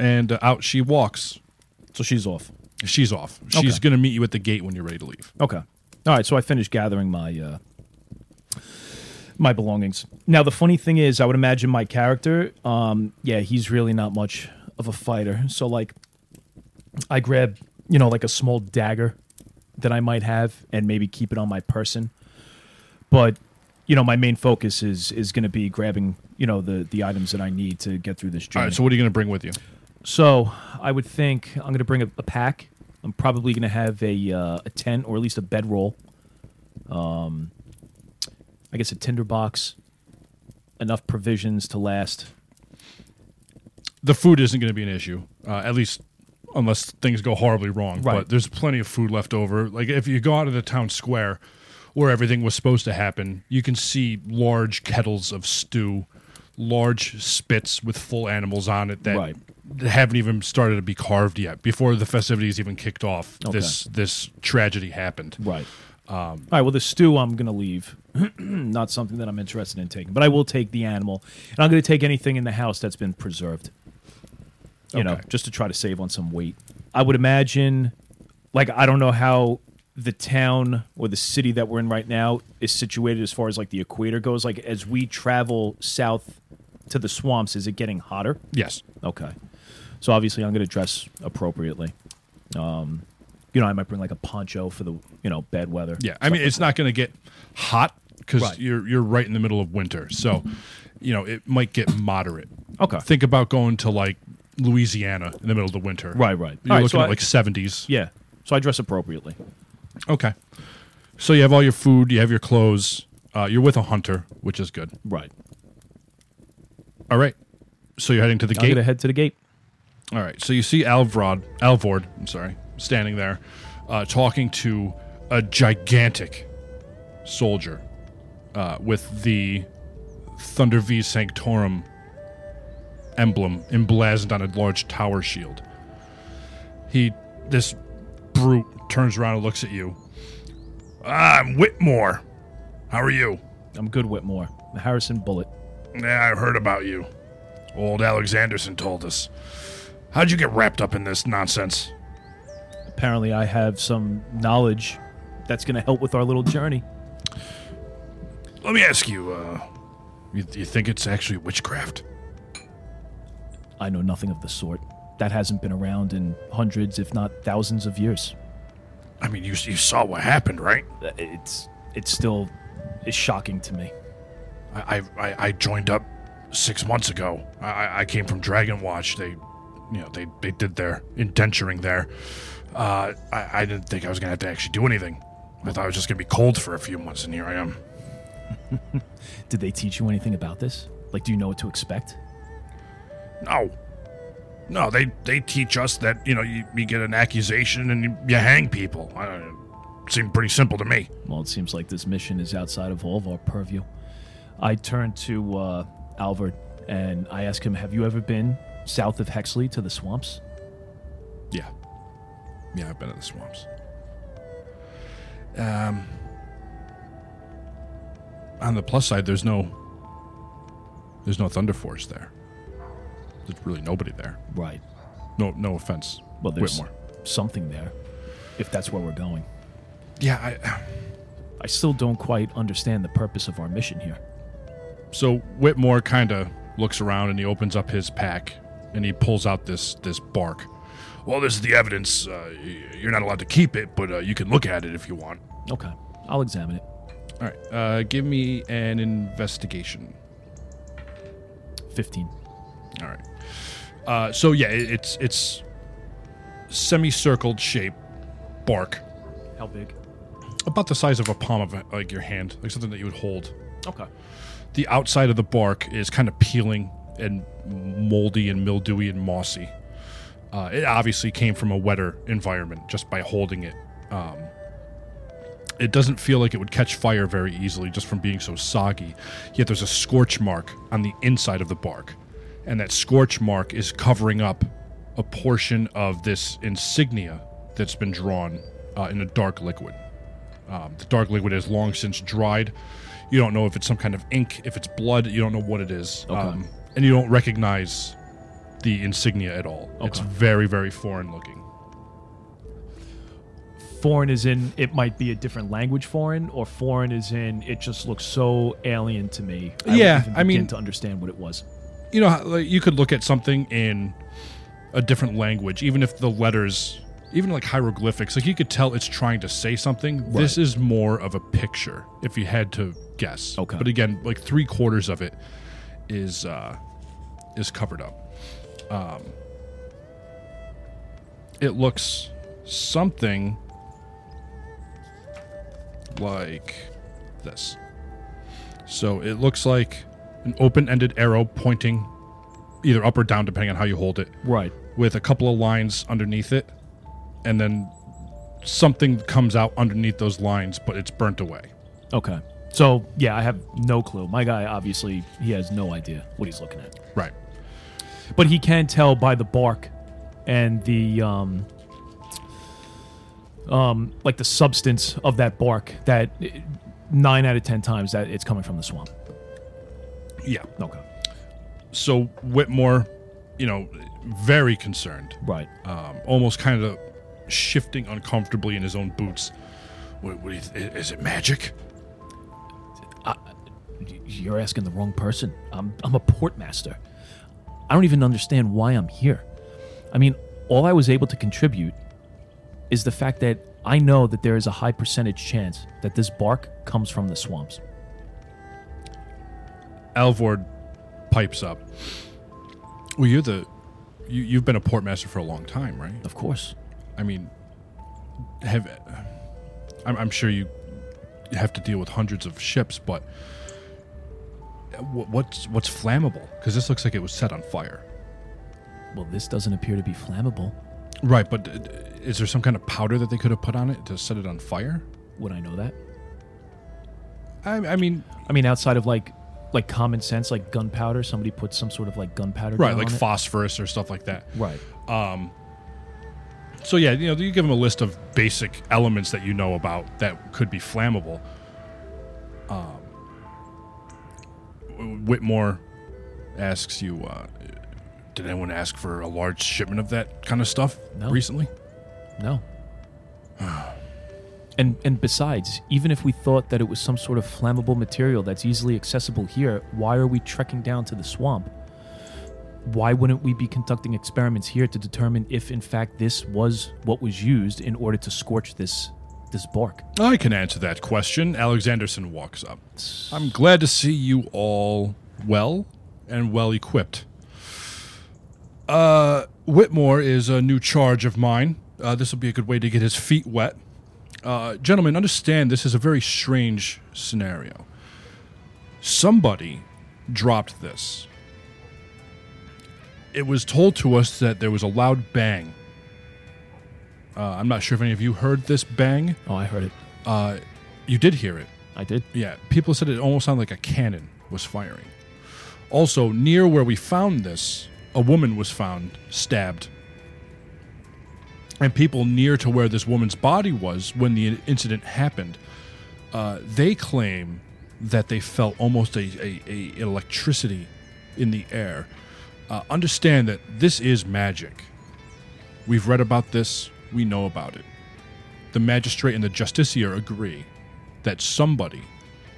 and uh, out she walks. So she's off. She's off. She's Okay. going to meet you at the gate when you're ready to leave. Okay. All right. So I finished gathering my uh, my belongings. Now the funny thing is, I would imagine my character. Um, yeah, he's really not much of a fighter. So like, I grab you know like a small dagger that I might have and maybe keep it on my person. But you know, my main focus is is going to be grabbing you know the the items that I need to get through this journey. All right. So what are you going to bring with you? So I would think I'm going to bring a, a pack. I'm probably going to have a uh, a tent or at least a bedroll. Um, I guess a tinder box, enough provisions to last. the food isn't going to be an issue, uh, at least unless things go horribly wrong. Right. But there's plenty of food left over. Like if you go out of the town square where everything was supposed to happen, you can see large kettles of stew large spits with full animals on it that Right. Haven't even started to be carved yet. Before the festivities even kicked off, Okay. this this tragedy happened. Right. Um, All right. Well, the stew I'm going to leave. (clears throat) Not something that I'm interested in taking, but I will take the animal, and I'm going to take anything in the house that's been preserved. You know, just to try to save on some weight. I would imagine, like, I don't know how the town or the city that we're in right now is situated as far as like the equator goes. Like, as we travel south to the swamps, is it getting hotter? Yes. Okay. So obviously, I'm going to dress appropriately. Um, you know, I might bring like a poncho for the you know bad weather. Yeah, I mean, it's not going to get hot because Right. you're you're right in the middle of winter, so you know it might get moderate. Okay. Think about going to like Louisiana in the middle of the winter. Right, right. You're right, looking so at I- like 70s. Yeah. So I dress appropriately. Okay. So you have all your food, you have your clothes. Uh, you're with a hunter, which is good. Right. All right. So you're heading to the I'm gate. head to the gate. All right. So you see Alvrod, Alvord, I'm sorry, standing there, uh, talking to a gigantic soldier uh, with the Thunder V Sanctorum emblem emblazoned on a large tower shield. He, this brute, turns around and looks at you. I'm Whitmore. How are you? I'm good, Whitmore. The Harrison Bullet. Yeah, I've heard about you. Old Alexanderson told us. How'd you get wrapped up in this nonsense? Apparently, I have some knowledge that's gonna help with our little journey. Let me ask you, uh, you, you think it's actually witchcraft? I know nothing of the sort. That hasn't been around in hundreds, if not thousands, of years. I mean, you, you saw what happened, right? Uh, It's it's still is shocking to me. I, I, I- joined up six months ago. I- I, I came from Dragon Watch. They, you know, they, they did their indenturing there. Uh, I, I didn't think I was gonna have to actually do anything. I thought I was just gonna be cold for a few months, and here I am. (laughs) Did they teach you anything about this? Like, do you know what to expect? No. No, they they teach us that you know you, you get an accusation and you, you hang people. I it seemed pretty simple to me. Well, it seems like this mission is outside of all of our purview. I turn to uh, Alvord and I ask him, "Have you ever been south of Hexley to the swamps?" Yeah, yeah, I've been in the swamps. Um, on the plus side, there's no there's no Thunder Force there. There's really nobody there. Right. No, no offense, Well, there's Whitmore. something there, if that's where we're going. Yeah, I, I still don't quite understand the purpose of our mission here. So Whitmore kind of looks around and he opens up his pack and he pulls out this this bark. Well, this is the evidence. Uh, you're not allowed to keep it, but uh, you can look at it if you want. Okay, I'll examine it. All right. Uh, give me an investigation. Fifteen. All right. Uh, so yeah, it, it's it's semicircled shape bark, How big? about the size of a palm of like your hand, like something that you would hold. Okay. the outside of the bark is kind of peeling and moldy and mildewy and mossy. Uh, it obviously came from a wetter environment just by holding it. Um, it doesn't feel like it would catch fire very easily just from being so soggy. Yet there's a scorch mark on the inside of the bark, and that scorch mark is covering up a portion of this insignia that's been drawn uh, in a dark liquid. Um, the dark liquid is long since dried. You don't know if it's some kind of ink, if it's blood. You don't know what it is, Okay. um, and you don't recognize the insignia at all. It's very, very foreign looking. Foreign is in it might be a different language foreign, or foreign is in it just looks so alien to me. I Yeah, I mean- to understand what it was. You know, like, you could look at something in a different language, even if the letters, even like hieroglyphics, like you could tell it's trying to say something. This is more of a picture, if you had to guess. Okay. But again, like three quarters of it is uh, is covered up. Um, it looks something like this. So it looks like an open-ended arrow pointing either up or down depending on how you hold it Right. with a couple of lines underneath it and then something comes out underneath those lines but it's burnt away Okay. So yeah, I have no clue. My guy obviously he has no idea what he's looking at, Right. but he can tell by the bark and the um, um, like the substance of that bark that eh, nine out of ten times that it's coming from the swamp. Yeah. Okay, So Whitmore, you know, very concerned, right. um, almost kind of shifting uncomfortably in his own boots. What, what do you th- is it magic? Y- You're asking the wrong person. I'm I'm a portmaster. I don't even understand why I'm here. I mean, all I was able to contribute is the fact that I know that there is a high percentage chance that this bark comes from the swamps. Alvord pipes up. Well, you're the you, you've been a portmaster for a long time, right? Of course. I mean, have I'm, I'm sure you have to deal with hundreds of ships, but what's what's flammable? Because this looks like it was set on fire. Well, this doesn't appear to be flammable. Right, but is there some kind of powder that they could have put on it to set it on fire? Would I know that? I, I mean, I mean, outside of like like common sense, like gunpowder, somebody puts some sort of like gunpowder. right, like on it? phosphorus or stuff like that. Right. Um, So yeah, you know, you give them a list of basic elements that you know about that could be flammable. Um, Whitmore asks you, uh, did anyone ask for a large shipment of that kind of stuff No. recently? No. and and besides, even if we thought that it was some sort of flammable material that's easily accessible here, why are we trekking down to the swamp? Why wouldn't we be conducting experiments here to determine if in fact this was what was used in order to scorch this this bark? I can answer that question. Alexanderson walks up. I'm glad to see you all well and well equipped. Uh, Whitmore is a new charge of mine. Uh, this will be a good way to get his feet wet. Uh, gentlemen, understand this is a very strange scenario. Somebody dropped this. It was told to us that there was a loud bang. Uh, I'm not sure if any of you heard this bang. Oh, I heard it. Uh, you did hear it. I did. Yeah, people said it almost sounded like a cannon was firing. Also, near where we found this, a woman was found stabbed. And people near to where this woman's body was when the incident happened, uh, they claim that they felt almost a, a, a electricity in the air. Uh, understand that this is magic. We've read about this. We know about it. The magistrate and the justiciar agree that somebody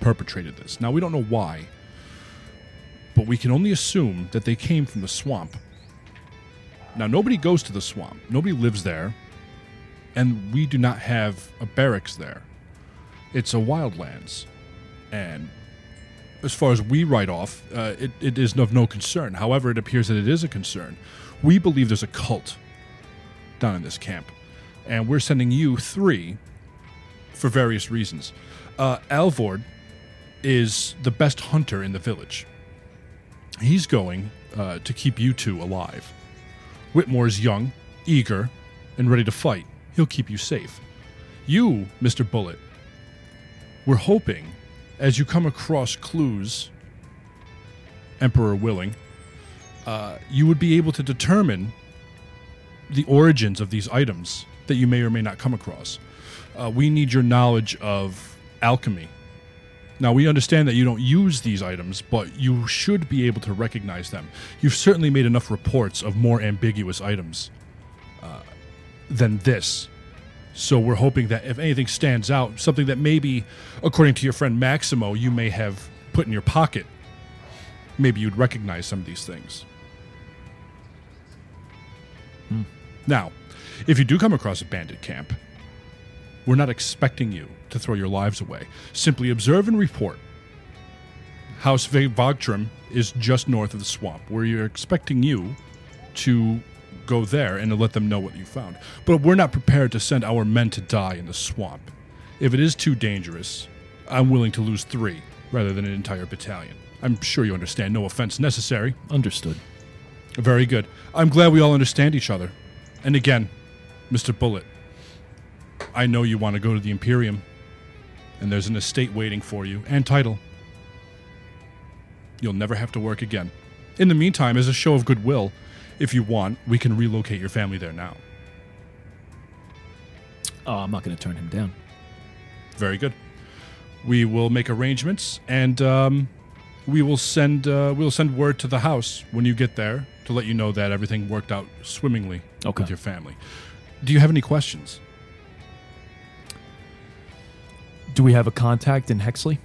perpetrated this. Now, we don't know why, but we can only assume that they came from the swamp. Now, nobody goes to the swamp, nobody lives there, and we do not have a barracks there. It's a wildlands. And as far as we write off, uh, it, it is of no concern. However, it appears that it is a concern. We believe there's a cult down in this camp, and we're sending you three for various reasons. Uh, Alvord is the best hunter in the village. He's going uh, to keep you two alive. Whitmore is young, eager, and ready to fight. He'll keep you safe. You, Mr. Bullet, we're hoping as you come across clues, Emperor willing, uh, you would be able to determine the origins of these items that you may or may not come across. Uh, we need your knowledge of alchemy. Now, we understand that you don't use these items, but you should be able to recognize them. You've certainly made enough reports of more ambiguous items uh, than this. So, we're hoping that if anything stands out, something that maybe, according to your friend Maximo, you may have put in your pocket, maybe you'd recognize some of these things. Hmm. Now, if you do come across a bandit camp, we're not expecting you to throw your lives away. Simply observe and report. House Vogtrim is just north of the swamp, where you're expecting you to go there and let them know what you found. But we're not prepared to send our men to die in the swamp. If it is too dangerous, I'm willing to lose three rather than an entire battalion. I'm sure you understand. No offense necessary. Understood. Very good. I'm glad we all understand each other. And again, Mr. Bullet, I know you want to go to the Imperium, and there's an estate waiting for you and title. You'll never have to work again. In the meantime, as a show of goodwill, if you want, we can relocate your family there now. Oh, I'm not going to turn him down. Very good. We will make arrangements, and um, we will send uh, we'll send word to the house when you get there to let you know that everything worked out swimmingly Okay. with your family. Do you have any questions? Do we have a contact in Hexley?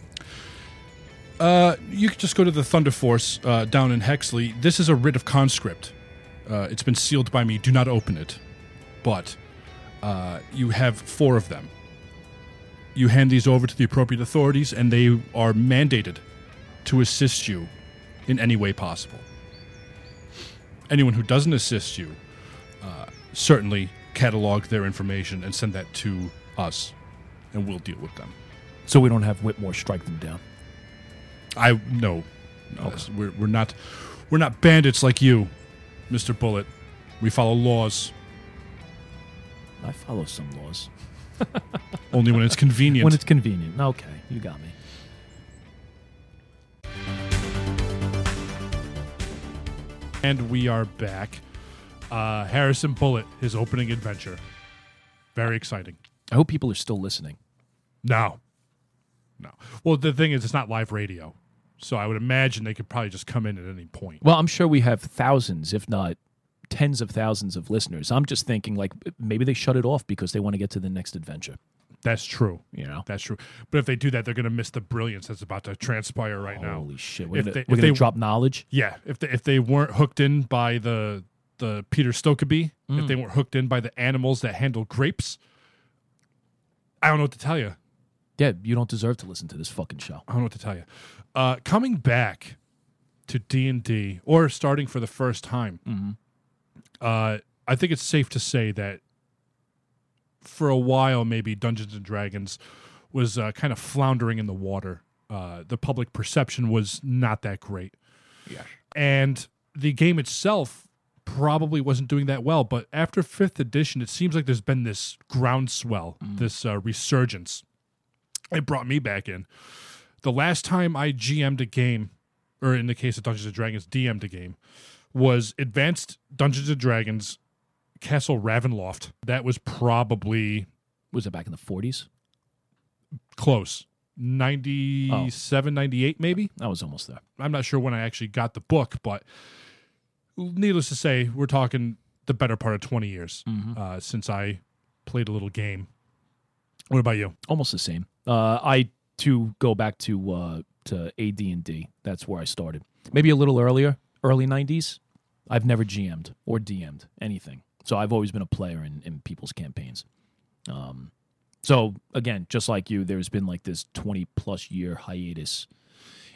Uh, you can just go to the Thunder Force uh, down in Hexley. This is a writ of conscript. Uh, it's been sealed by me. Do not open it. But uh, you have four of them. You hand these over to the appropriate authorities, and they are mandated to assist you in any way possible. Anyone who doesn't assist you, uh, certainly catalog their information and send that to us, and we'll deal with them. So we don't have Whitmore strike them down. I no, no that's- we're we're not we're not bandits like you, Mister Bullet. We follow laws I follow some laws. (laughs) only when it's convenient. When it's convenient. Okay, you got me. and we are back. Uh, Harrison Bullet, his opening adventure, very exciting. I hope people are still listening. No, no. Well, the thing is, it's not live radio, so I would imagine they could probably just come in at any point. Well, I'm sure we have thousands, if not tens of thousands of listeners. I'm just thinking like maybe they shut it off because they want to get to the next adventure. That's true. You know? That's true. But if they do that, they're going to miss the brilliance that's about to transpire right now. Holy shit. We're If gonna, they- we're if gonna they- drop knowledge. Yeah, if they, if they weren't hooked in by the the Peter Stokkebye, if mm. they weren't hooked in by the animals that handle grapes, I don't know what to tell you. Yeah, you don't deserve to listen to this fucking show. I don't know what to tell you. Uh, coming back to D and D, or starting for the first time, uh, I think it's safe to say that for a while, maybe Dungeons and Dragons was uh, kind of floundering in the water. Uh, the public perception was not that great. Yeah. and the game itself probably wasn't doing that well. But after fifth edition, it seems like there's been this groundswell, this uh, resurgence. It brought me back in. The last time I GM'd a game, or in the case of Dungeons and Dragons, DM'd a game, was Advanced Dungeons and Dragons Castle Ravenloft. That was probably Was it back in the 40s? close. 97, 98 maybe? I was almost there. I'm not sure when I actually got the book, but needless to say, we're talking the better part of 20 years uh, since I played a little game. What about you? Almost the same. Uh, I too go back to uh, to AD and D. That's where I started. Maybe a little earlier, early '90s. I've never GM'd or DM'd anything, so I've always been a player in, in people's campaigns. Um, so again, just like you, there's been like this 20 plus year hiatus,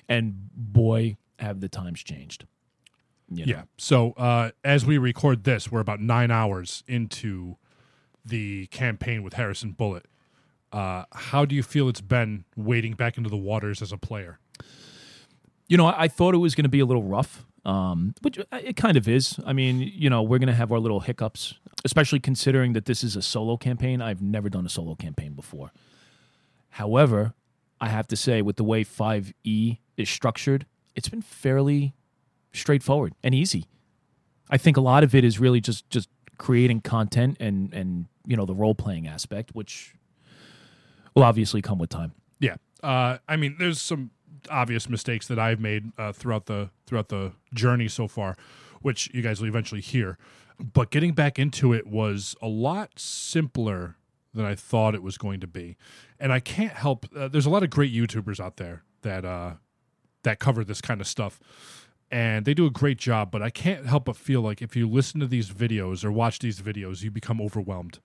and boy, have the times changed. You know? Yeah. So uh, as we record this, we're about nine hours into the campaign with Harrison Bullet. Uh, how do you feel it's been wading back into the waters as a player? You know, I, I thought it was going to be a little rough, um, which it kind of is. I mean, you know, we're going to have our little hiccups, especially considering that this is a solo campaign. I've never done a solo campaign before. However, I have to say, with the way 5e is structured, it's been fairly straightforward and easy. I think a lot of it is really just just creating content and and you know the role playing aspect, which will obviously come with time. Yeah. Uh, I mean, there's some obvious mistakes that I've made uh, throughout the throughout the journey so far, which you guys will eventually hear. But getting back into it was a lot simpler than I thought it was going to be, and I can't help. Uh, there's a lot of great YouTubers out there that uh, that cover this kind of stuff. And they do a great job, but I can't help but feel like if you listen to these videos or watch these videos, you become overwhelmed.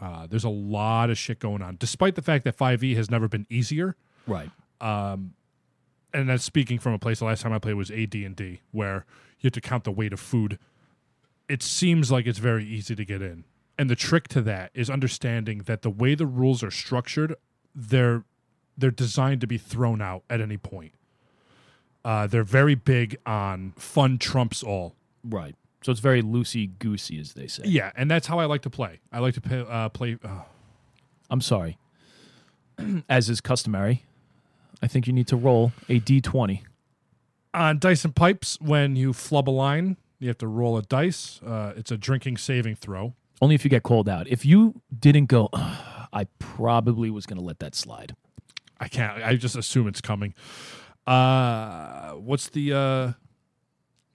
Uh, there's a lot of shit going on, despite the fact that 5e has never been easier Right. and that's speaking from a place the last time I played was AD&D where you have to count the weight of food. It seems like it's very easy to get in. And the trick to that is understanding that the way the rules are structured, they're they're designed to be thrown out at any point. Uh, they're very big on fun trumps all. Right. So it's very loosey goosey, as they say. Yeah, and that's how I like to play. I like to play. Uh, play uh, I'm sorry. (clears throat) as is customary, I think you need to roll a d20. On Dice and Pipes, when you flub a line, you have to roll a dice. Uh, it's a drinking saving throw. Only if you get called out. If you didn't go, (sighs) I probably was going to let that slide. I can't. I just assume it's coming. Uh, what's the uh,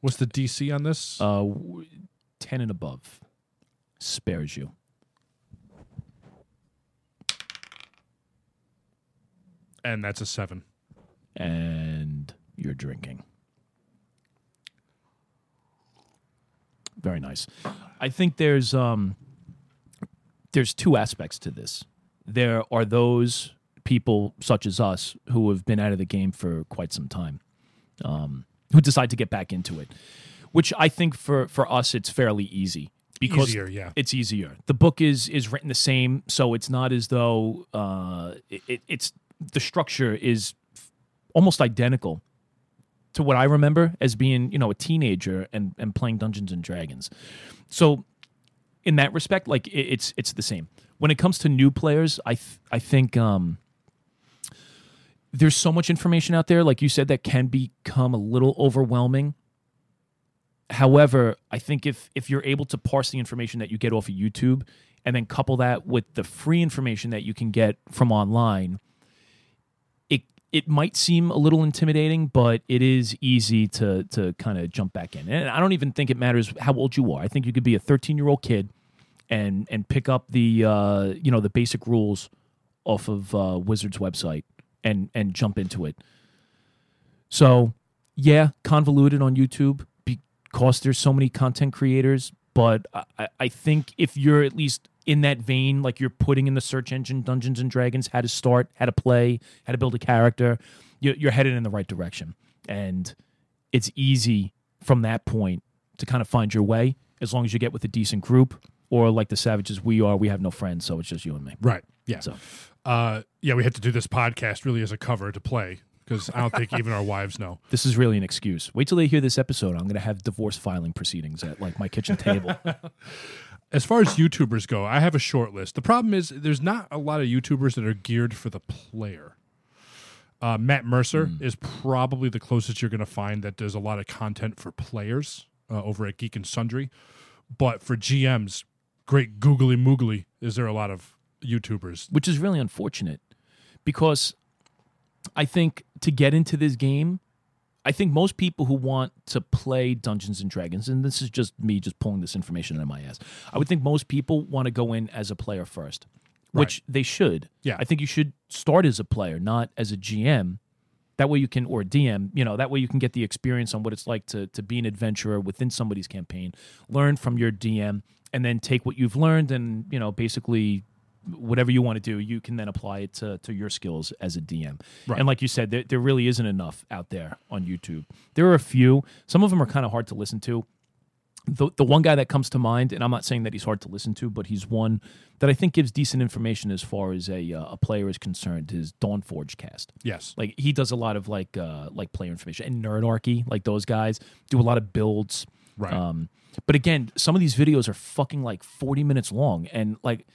what's the DC on this? Uh, w- 10 and above spares you. and that's a seven. and you're drinking. Very nice. I think there's um there's two aspects to this. There are those people such as us who have been out of the game for quite some time, um, who decide to get back into it, which I think for for us it's fairly easy because Easier, yeah. it's easier. The book is is written the same, so it's not as though uh, it, it, it's the structure is almost identical to what I remember as being, you know, a teenager and and playing Dungeons and Dragons. So in that respect, like it, it's it's the same. When it comes to new players, I th- I think um, there's so much information out there, like you said, that can become a little overwhelming. However, I think if if you're able to parse the information that you get off of YouTube and then couple that with the free information that you can get from online, it it might seem a little intimidating, but it is easy to to kind of jump back in. And I don't even think it matters how old you are. I think you could be a 13 year old kid and and pick up the uh, you know the basic rules off of uh, Wizards website and and jump into it. So yeah, convoluted on YouTube because there's so many content creators. But I, I think if you're at least in that vein, like you're putting in the search engine Dungeons and Dragons, how to start, how to play, how to build a character, you're, you're headed in the right direction. And it's easy from that point to kind of find your way as long as you get with a decent group. Or like the savages we are, we have no friends, so it's just you and me. Right. Yeah. So Uh, yeah, we had to do this podcast really as a cover to play because I don't think even our (laughs) wives know. this is really an excuse. Wait till they hear this episode. I'm going to have divorce filing proceedings at like my kitchen table. (laughs) As far as YouTubers go, I have a short list. The problem is there's not a lot of YouTubers that are geared for the player. Uh, Matt Mercer is probably the closest you're going to find that does a lot of content for players uh, over at Geek and Sundry. But for GMs, great googly moogly, is there a lot of YouTubers? which is really unfortunate because I think to get into this game, I think most people who want to play Dungeons and Dragons, and this is just me just pulling this information out of my ass, I would think most people want to go in as a player first, which they should. Yeah. I think you should start as a player, not as a GM. That way you can, or DM, you know, that way you can get the experience on what it's like to to be an adventurer within somebody's campaign, learn from your DM, and then take what you've learned and you know basically whatever you want to do, you can then apply it to, to your skills as a DM. Right. And like you said, there, there really isn't enough out there on YouTube. There are a few. Some of them are kind of hard to listen to. The, the one guy that comes to mind, and I'm not saying that he's hard to listen to, but he's one that I think gives decent information as far as a, uh, a player is concerned, is Dawnforgedcast. Yes. Like he does a lot of like uh, like player information and Nerdarchy, like those guys do a lot of builds. Right. Um, but again, some of these videos are fucking like 40 minutes long, and like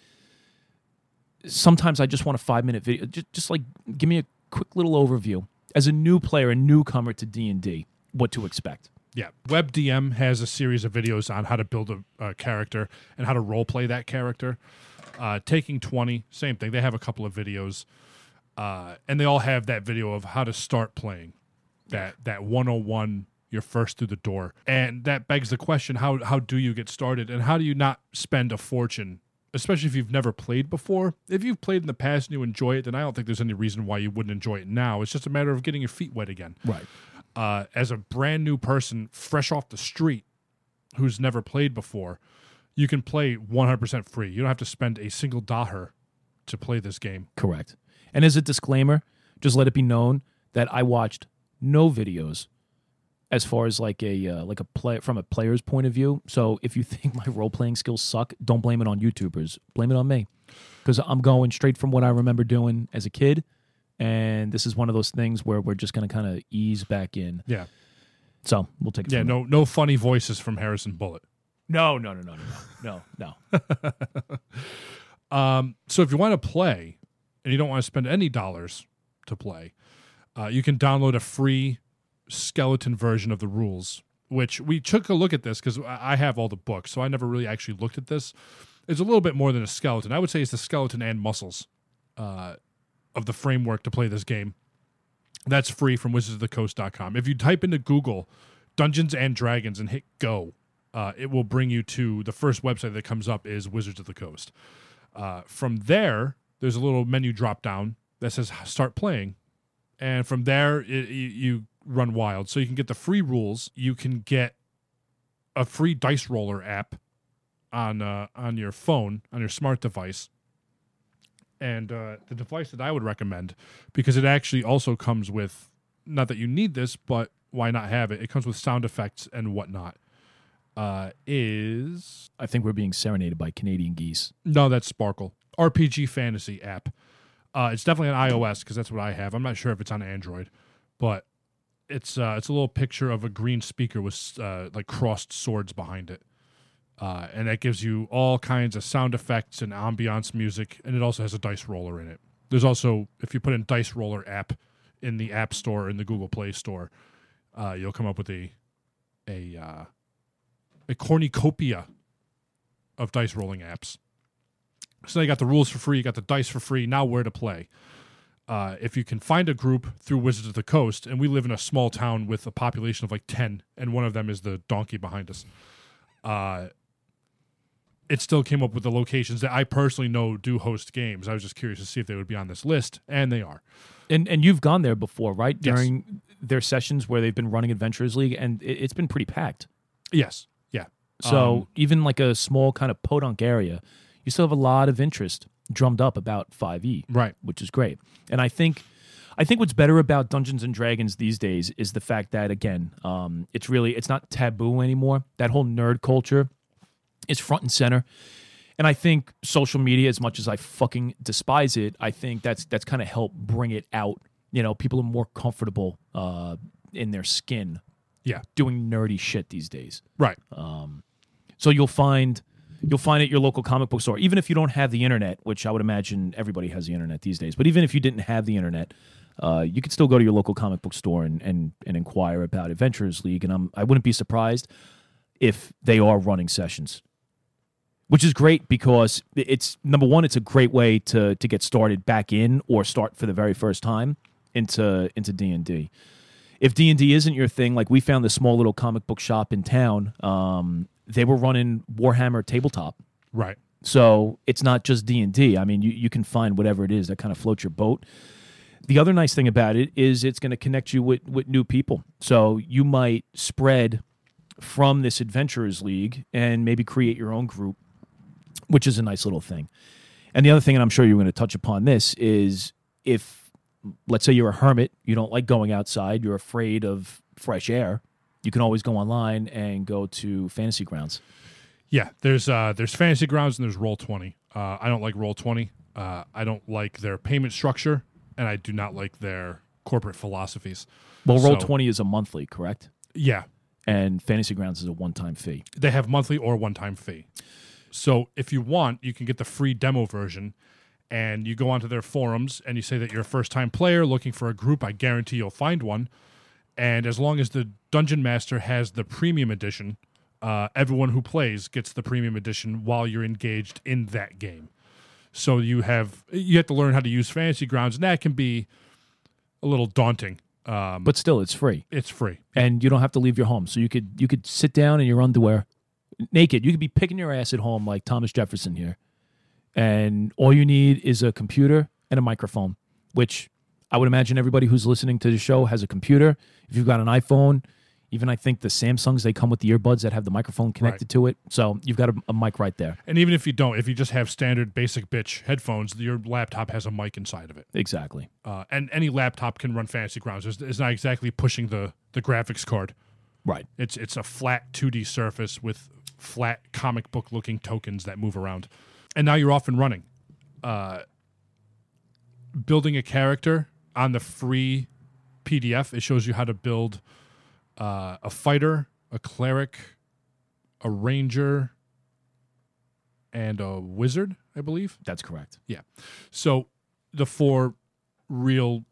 sometimes I just want a five minute video. Just, just like give me a quick little overview as a new player, a newcomer to D and D, what to expect. Yeah, WebDM has a series of videos on how to build a, a character and how to role play that character. Uh, Taking Twenty, same thing. They have a couple of videos, uh, and they all have that video of how to start playing that that one hundred one. You're first through the door, and that begs the question: how how do you get started, and how do you not spend a fortune? Especially if you've never played before. If you've played in the past and you enjoy it, then I don't think there's any reason why you wouldn't enjoy it now. It's just a matter of getting your feet wet again Right. uh, as a brand new person, fresh off the street, who's never played before, you can play 100% free. You don't have to spend a single dollar to play this game. Correct. And as a disclaimer, just let it be known that I watched no videos as far as like a uh, like a play from a player's point of view. So if you (laughs) think my role playing skills suck, don't blame it on YouTubers. Blame it on me because I'm going straight from what I remember doing as a kid, and this is one of those things where we're just going to kind of ease back in. Yeah, So we'll take it. yeah. No, no funny voices from Harrison Bullet. no, no, no, no, no, no, no, no. (laughs) Um, so if you want to play, and you don't want to spend any dollars to play, uh, you can download a free skeleton version of the rules. Which we took a look at this because I have all the books, so I never really actually looked at this. It's a little bit more than a skeleton. I would say it's the skeleton and muscles uh, of the framework to play this game. That's free from wizardsofthecoast.com. If you type into Google Dungeons and Dragons and hit go, uh, it will bring you to the first website that comes up is Wizards of the Coast. Uh, from there, there's a little menu drop down that says start playing. And from there, it, you, you run wild. So you can get the free rules. You can get a free dice roller app on uh, on your phone, on your smart device. And uh, the device that I would recommend, because it actually also comes with, not that you need this, but why not have it? It comes with sound effects and whatnot. Uh, is I think we're being serenaded by Canadian geese. no, that's Sparkle RPG Fantasy app. Uh, it's definitely on iOS because that's what I have. I'm not sure if it's on Android, but it's uh, it's a little picture of a green speaker with uh, like crossed swords behind it, uh, and that gives you all kinds of sound effects and ambiance music, and it also has a dice roller in it. There's also if you put in dice roller app in the App Store in the Google Play Store, uh, you'll come up with a a uh, a cornucopia of dice rolling apps. So you got the rules for free, you got the dice for free. Now where to play? Uh, if you can find a group through Wizards of the Coast, and we live in a small town with a population of like ten, and one of them is the donkey behind us. Uh, it still came up with the locations that I personally know do host games. I was just curious to see if they would be on this list, and they are. And and you've gone there before, right? Yes. During their sessions where they've been running Adventurers League, and it, it's been pretty packed. Yes, yeah. So Um, even like a small kind of podunk area, you still have a lot of interest drummed up about 5e, right. which is great. And I think I think what's better about Dungeons and Dragons these days is the fact that again, um, it's really it's not taboo anymore. That whole nerd culture is front and center. And I think social media, as much as I fucking despise it, I think that's that's kind of helped bring it out. You know, people are more comfortable uh, in their skin Yeah, doing nerdy shit these days. right. um, So you'll find you'll find at your local comic book store, even if you don't have the internet, which I would imagine everybody has the internet these days. But even if you didn't have the internet, uh, you could still go to your local comic book store and and, and inquire about Adventurers League. And I'm I wouldn't be surprised if they are running sessions, which is great because it's number one, it's a great way to to get started back in or start for the very first time into into D and D if D and D isn't your thing, like we found this small little comic book shop in town, um, they were running Warhammer tabletop. Right. So it's not just D and D. I mean, you, you can find whatever it is that kind of floats your boat. The other nice thing about it is it's going to connect you with, with new people. So you might spread from this Adventurers League and maybe create your own group, which is a nice little thing. And the other thing, and I'm sure you're going to touch upon this, is if let's say you're a hermit, you don't like going outside, you're afraid of fresh air, you can always go online and go to Fantasy Grounds. Yeah, there's uh there's fantasy grounds and there's roll twenty. Uh, I don't like roll twenty. Uh, I don't like their payment structure, and I do not like their corporate philosophies. Well, Roll So- 20 is a monthly, correct? Yeah, And Fantasy Grounds is a one time fee. they have monthly or one time fee. So if you want, you can get the free demo version, and you go onto their forums and you say that you're a first time player looking for a group. I guarantee you'll find one. And as long as the Dungeon Master has the premium edition, uh, everyone who plays gets the premium edition while you're engaged in that game. So you have you have to learn how to use Fantasy Grounds, and that can be a little daunting. Um, But still, it's free. it's free. And you don't have to leave your home. So you could you could sit down in your underwear, naked. You could be picking your ass at home like Thomas Jefferson here. And all you need is a computer and a microphone, which I would imagine everybody who's listening to the show has a computer. If you've got an iPhone, even I think the Samsungs they come with the earbuds that have the microphone connected to it. So you've got a, a mic right there. And even if you don't, if you just have standard basic bitch headphones, your laptop has a mic inside of it. Exactly. Uh, and any laptop can run Fantasy Grounds. It's, it's not exactly pushing the, the graphics card. Right. It's it's a flat 2D surface with flat comic book looking tokens that move around. And now you're off and running. Uh, building a character on the free PDF, it shows you how to build uh, a fighter, a cleric, a ranger, and a wizard, I believe. That's correct. Yeah. So the four real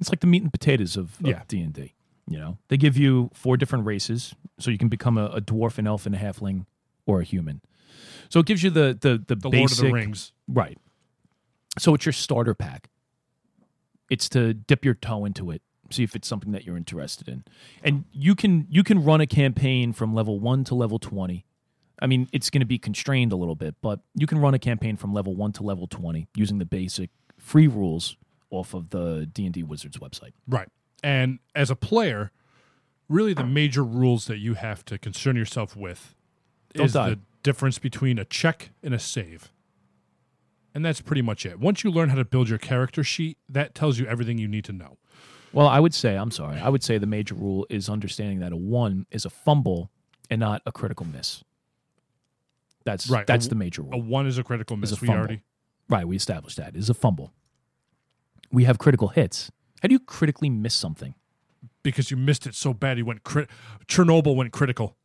It's like the meat and potatoes of, of Yeah. D&D. You know, they give you four different races, so you can become a, a dwarf, an elf, and a halfling, or a human. So it gives you the the the, the basic, Lord of the Rings. right? So it's your starter pack. It's to dip your toe into it, see if it's something that you're interested in, and you can you can run a campaign from level one to level twenty. I mean, it's going to be constrained a little bit, but you can run a campaign from level one to level twenty using the basic free rules off of the D and D Wizards website. Right. And as a player, really the major rules that you have to concern yourself with Don't is die. the difference between a check and a save. And that's pretty much it. Once you learn how to build your character sheet, that tells you everything you need to know. Well, I would say, I'm sorry, I would say the major rule is understanding that a one is a fumble and not a critical miss. That's Right. That's A- the major rule. A one is a critical miss. a we already right, we established that. Is a fumble. We have critical hits. How do you critically miss something? because you missed it so bad you went crit Chernobyl went critical.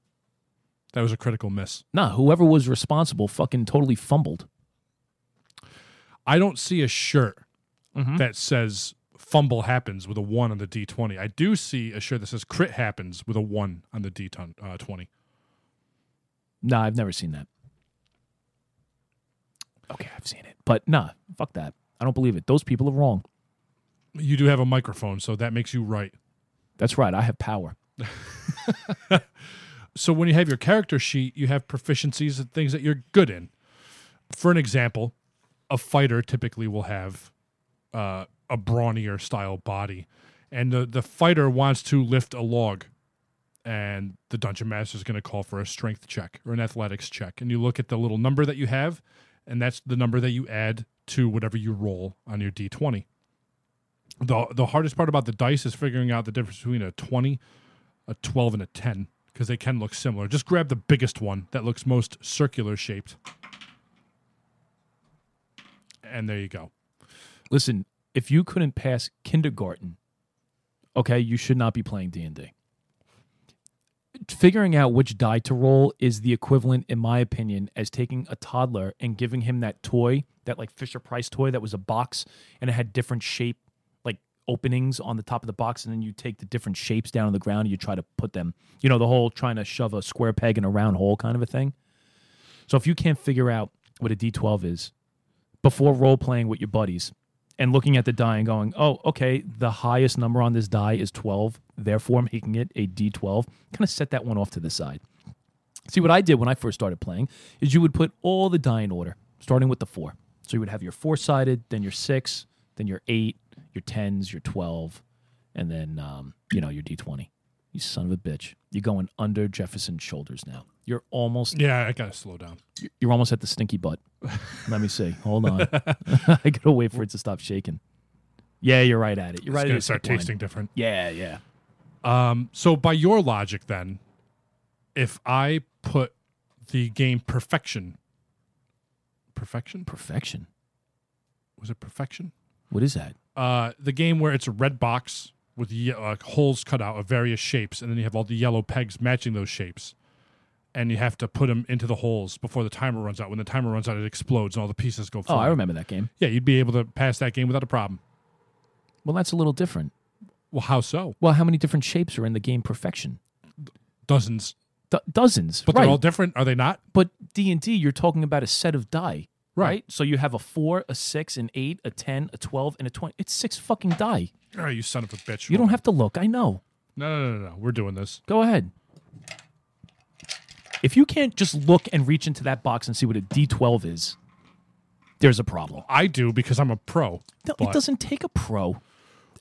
That was a critical miss. Nah, whoever was responsible fucking totally fumbled. I don't see a shirt Mhm. that says fumble happens with a 1 on the D20. I do see a shirt that says crit happens with a 1 on the D20. No, I've never seen that. Okay, I've seen it. But nah, fuck that. I don't believe it. Those people are wrong. You do have a microphone, so that makes you right. That's right. I have power. (laughs) So when you have your character sheet, you have proficiencies and things that you're good in. For an example, a fighter typically will have uh, a brawnier style body, and the the fighter wants to lift a log, and the dungeon master is going to call for a strength check or an athletics check, and you look at the little number that you have, and that's the number that you add to whatever you roll on your d20. the The hardest part about the dice is figuring out the difference between a twenty, a twelve, and a ten because they can look similar. Just grab the biggest one that looks most circular shaped, and there you go. Listen, if you couldn't pass kindergarten, okay, you should not be playing D&D. Figuring out which die to roll is the equivalent in my opinion as taking a toddler and giving him that toy, that like Fisher Price toy that was a box and it had different shape like openings on the top of the box and then you take the different shapes down on the ground and you try to put them, you know, the whole trying to shove a square peg in a round hole kind of a thing. So if you can't figure out what a D12 is before role playing with your buddies and looking at the die and going, oh, okay, the highest number on this die is 12, therefore I'm making it a D12, kind of set that one off to the side. See, what I did when I first started playing is you would put all the die in order, starting with the four. So you would have your four sided, then your six, then your eight, your tens, your 12, and then, um, you know, your D20. You son of a bitch. You're going under Jefferson's shoulders now. You're almost Yeah, I gotta slow down. you're almost at the stinky butt. Let me see. Hold on. (laughs) (laughs) I gotta wait for it to stop shaking. Yeah, you're right at it. You're It's right at gonna start tasting different. Yeah, yeah. Um, so by your logic, then, if I put the game perfection, perfection Perfection. was it perfection? What is that? Uh, the game where it's a red box with ye- uh, holes cut out of various shapes, and then you have all the yellow pegs matching those shapes, and you have to put them into the holes before the timer runs out. When the timer runs out, it explodes and all the pieces go Oh, flying. I remember that game. Yeah, you'd be able to pass that game without a problem. Well, that's a little different. Well, how so? Well, how many different shapes are in the game Perfection? Dozens, Do- dozens. but right. they're all different, are they not? but D and D, you're talking about a set of die, Right. right? So you have a four, a six, an eight, a ten, a twelve, and a twenty. It's six fucking die. Oh, you son of a bitch! You don't have to look. I know. No, no, no, no, no. We're doing this. Go ahead. If you can't just look and reach into that box and see what a D12 is, there's a problem. I do because I'm a pro. No, but it doesn't take a pro.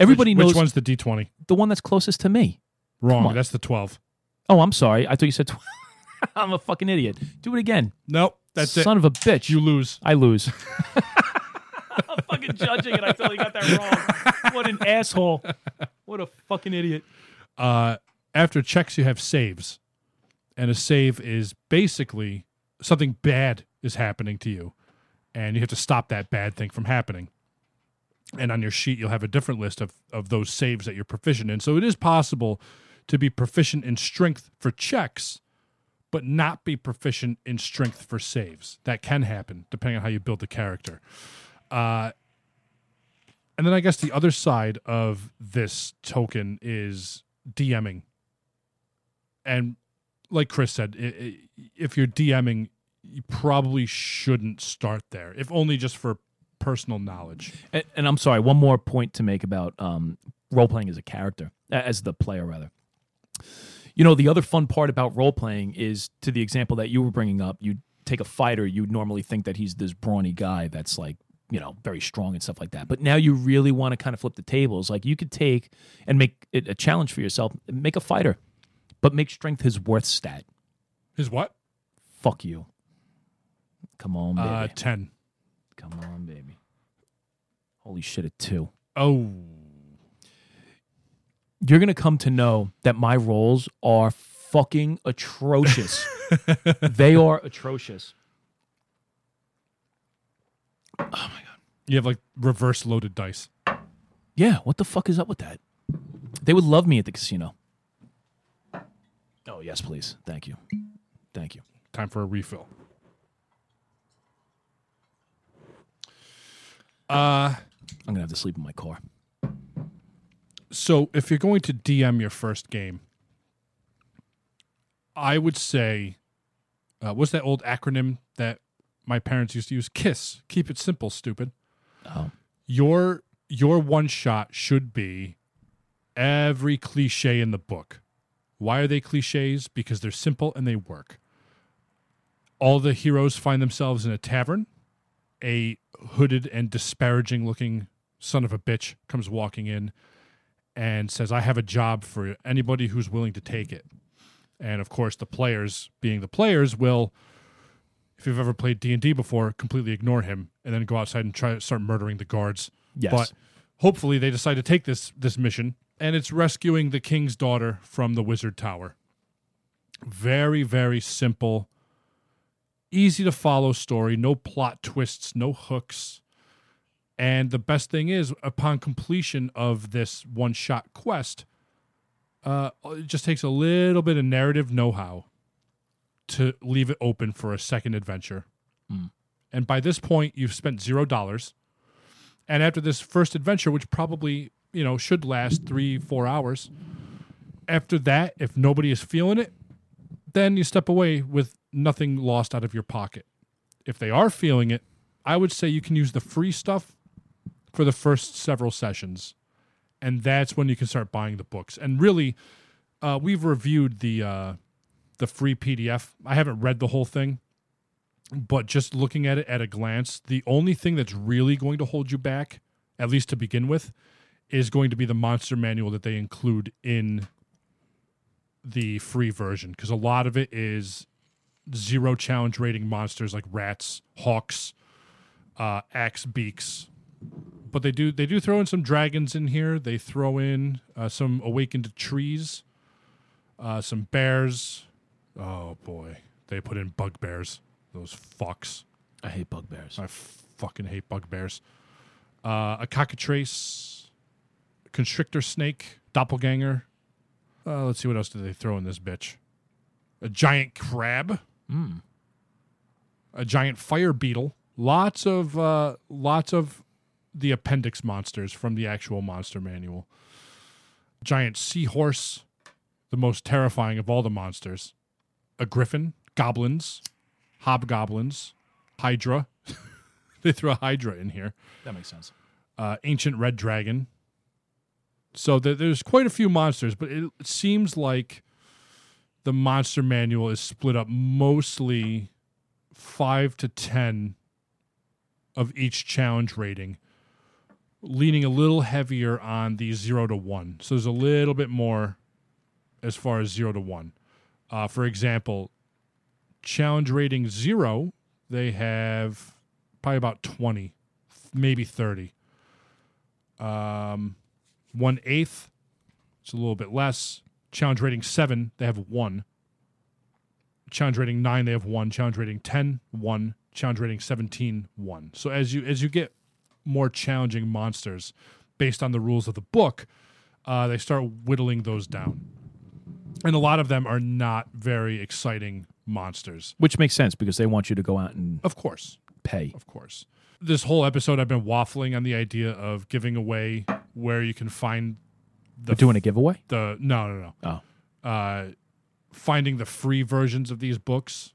Everybody which, knows which one's the D20. the one that's closest to me. Wrong. on. That's the 12. Oh, I'm sorry. I thought you said 12. (laughs) I'm a fucking idiot. Do it again. Nope. That's it. Son of a bitch. You lose. I lose. (laughs) (laughs) I'm fucking judging it. I totally got that wrong. What an asshole. What a fucking idiot. Uh, after checks, you have saves, and a save is basically something bad is happening to you, and you have to stop that bad thing from happening. And on your sheet, you'll have a different list of of those saves that you're proficient in. So it is possible to be proficient in strength for checks, but not be proficient in strength for saves. That can happen depending on how you build the character. Uh, And then I guess the other side of this token is DMing. And like Chris said, if you're DMing, you probably shouldn't start there, if only just for personal knowledge. And, and I'm sorry, one more point to make about um, role playing as a character, as the player rather. You know, the other fun part about role playing is to the example that you were bringing up. You take a fighter, you'd normally think that he's this brawny guy that's like, you know, very strong and stuff like that. But now you really want to kind of flip the tables. Like you could take and make it a challenge for yourself, make a fighter, but make strength his worth stat. His what? Fuck you. Come on, baby. Uh, 10. Come on, baby. Holy shit, at two. Oh. You're going to come to know that my rolls are fucking atrocious. (laughs) they are atrocious. Oh, my God. You have like reverse loaded dice. Yeah, what the fuck is up with that? They would love me at the casino. Oh, yes, please. Thank you. Thank you. Time for a refill. Uh I'm going to have to sleep in my car. so if you're going to DM your first game, I would say, uh, what's that old acronym that my parents used to use? KISS. Keep it simple, stupid. Oh. Your your one shot should be every cliche in the book. Why are they cliches? Because they're simple and they work. All the heroes find themselves in a tavern. A hooded and disparaging looking son of a bitch comes walking in and says, I have a job for anybody who's willing to take it. And of course, the players, being the players, will, if you've ever played D and D before, completely ignore him and then go outside and try to start murdering the guards. Yes. But hopefully, they decide to take this this mission, and it's rescuing the king's daughter from the wizard tower. Very, very simple, easy to follow story. No plot twists, no hooks. And the best thing is, upon completion of this one shot quest, uh, it just takes a little bit of narrative know how to leave it open for a second adventure. And by this point, you've spent zero dollars. And after this first adventure, which probably you know should last three four hours, after that, if nobody is feeling it, then you step away with nothing lost out of your pocket. If they are feeling it, I would say you can use the free stuff for the first several sessions, and that's when you can start buying the books. And really, uh, we've reviewed the uh, the free PDF. I haven't read the whole thing, but just looking at it at a glance, the only thing that's really going to hold you back, at least to begin with, is going to be the monster manual that they include in the free version because a lot of it is zero challenge rating monsters like rats, hawks, uh, axe beaks. But they do they do throw in some dragons in here. They throw in uh, some awakened trees, uh, some bears. Oh boy, they put in bugbears. Those fucks. I hate bugbears. I fucking hate bugbears. Uh, a cockatrice, constrictor snake, doppelganger. Uh, let's see what else do they throw in this bitch. A giant crab. A giant fire beetle. Lots of uh, lots of the appendix monsters from the actual monster manual. Giant seahorse, the most terrifying of all the monsters. A griffin, goblins, hobgoblins, hydra. (laughs) they throw a hydra in here That makes sense. uh, ancient red dragon. So th- there's quite a few monsters, but it seems like the monster manual is split up mostly five to ten of each challenge rating, leaning a little heavier on the zero to one. So there's a little bit more as far as zero to one. Uh, for example, challenge rating zero, they have probably about 20, maybe 30 um, one eighth. It's a little bit less. Challenge rating seven, they have one. Challenge rating nine, they have one. Challenge rating 10, one. Challenge rating 17, one. So as you as you get more challenging monsters based on the rules of the book, uh, they start whittling those down. And a lot of them are not very exciting monsters. Which makes sense because they want you to go out and Of course. pay. Of course. this whole episode I've been waffling on the idea of giving away where you can find the We're doing a giveaway. the no no no Oh, uh, finding the free versions of these books.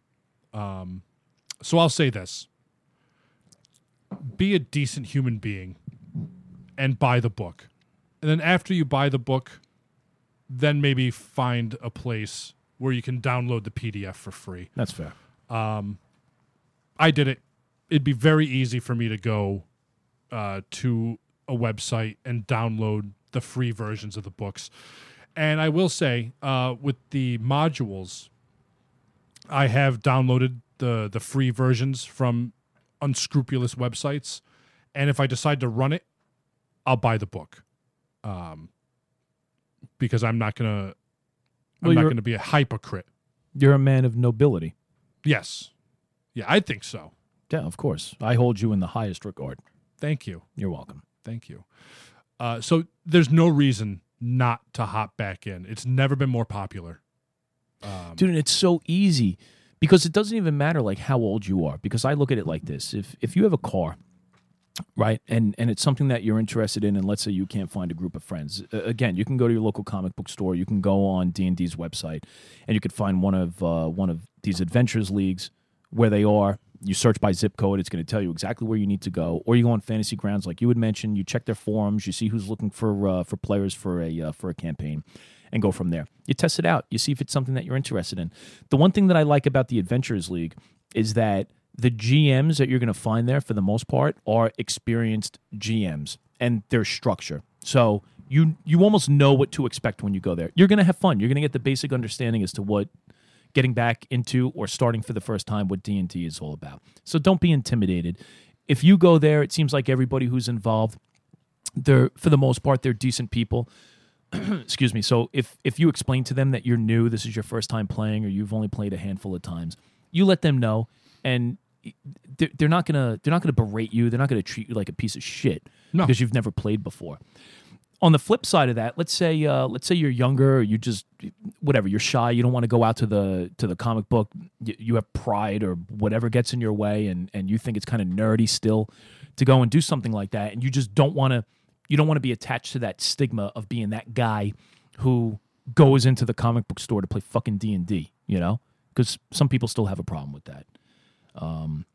Um, so I'll say this: be a decent human being and buy the book, and then after you buy the book, then maybe find a place where you can download the PDF for free. that's fair. I did it. It'd be very easy for me to go uh, to a website and download the free versions of the books. And I will say, uh, with the modules, I have downloaded the the free versions from unscrupulous websites, and if I decide to run it, I'll buy the book, um, because I'm not gonna I'm not gonna be a hypocrite. You're a man of nobility. Yes, yeah, I think so. Yeah, of course. I hold you in the highest regard. Thank you. You're welcome. Thank you. Uh, so there's no reason not to hop back in. It's never been more popular. Um, dude and it's so easy because it doesn't even matter like how old you are because i look at it like this if if you have a car right and and it's something that you're interested in and let's say you can't find a group of friends uh, again you can go to your local comic book store you can go on d&d's website and you could find one of uh, one of these adventures leagues where they are you search by zip code it's going to tell you exactly where you need to go or you go on fantasy grounds like you had mentioned you check their forums you see who's looking for uh, for players for a uh, for a campaign and go from there. You test it out. You see if it's something that you're interested in. The one thing that I like about the Adventurers League is that the GMs that you're going to find there, for the most part, are experienced GMs and their structure. So you you almost know what to expect when you go there. You're going to have fun. You're going to get the basic understanding as to what getting back into or starting for the first time what D&D is all about. So don't be intimidated. If you go there, it seems like everybody who's involved they're for the most part they're decent people (clears throat) excuse me so if if you explain to them that you're new this is your first time playing or you've only played a handful of times you let them know and they're, not gonna they're not gonna berate you they're not gonna treat you like a piece of shit No. because you've never played before on the flip side of that let's say uh, let's say you're younger you just whatever you're shy you don't want to go out to the to the comic book you, you have pride or whatever gets in your way and and you think it's kind of nerdy still to go and do something like that and you just don't want to you don't want to be attached to that stigma of being that guy who goes into the comic book store to play fucking D&D, you know? Cuz some people still have a problem with that. Um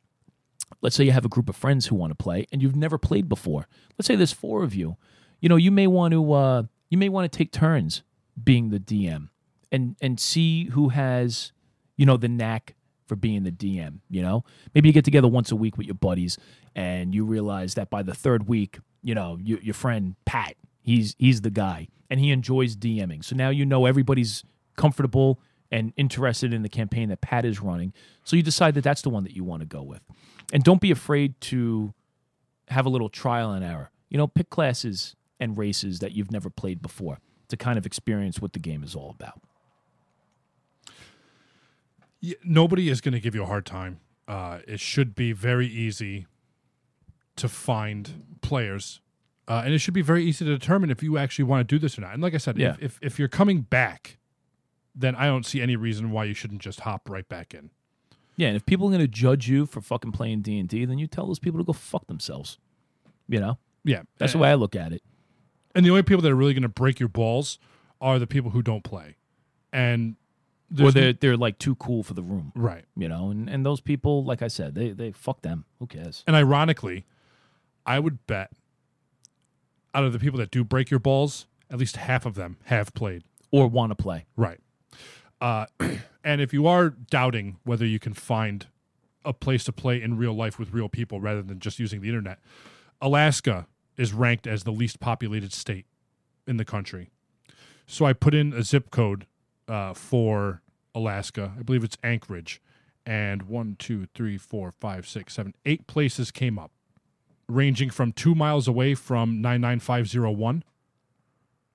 let's say you have a group of friends who want to play and you've never played before. Let's say there's four of you. You know, you may want to uh you may want to take turns being the DM and and see who has you know the knack for being the DM, you know? Maybe you get together once a week with your buddies and you realize that by the third week, you know, your, your friend Pat, he's he's the guy and he enjoys DMing. So now you know everybody's comfortable and interested in the campaign that Pat is running. So you decide that that's the one that you want to go with. And don't be afraid to have a little trial and error. You know, pick classes and races that you've never played before to kind of experience what the game is all about. y- nobody is going to give you a hard time. Uh, it should be very easy to find players, uh, and it should be very easy to determine if you actually want to do this or not. And like I said, Yeah. if, if if you're coming back, then I don't see any reason why you shouldn't just hop right back in. Yeah, and if people are going to judge you for fucking playing D&D, then you tell those people to go fuck themselves. You know? Yeah, That's the way I look at it. And the only people that are really going to break your balls are the people who don't play, and Or they're, they're like too cool for the room, right. you know? And, and those people, like I said, they, they fuck them. Who cares? And ironically, I would bet out of the people that do break your balls, at least half of them have played. Or want to play. Right. Uh, (clears throat) and if you are doubting whether you can find a place to play in real life with real people rather than just using the internet, Alaska is ranked as the least populated state in the country. So I put in a zip code uh, for Alaska. I believe it's Anchorage. And one, two, three, four, five, six, seven, eight places came up, ranging from two miles away from 99501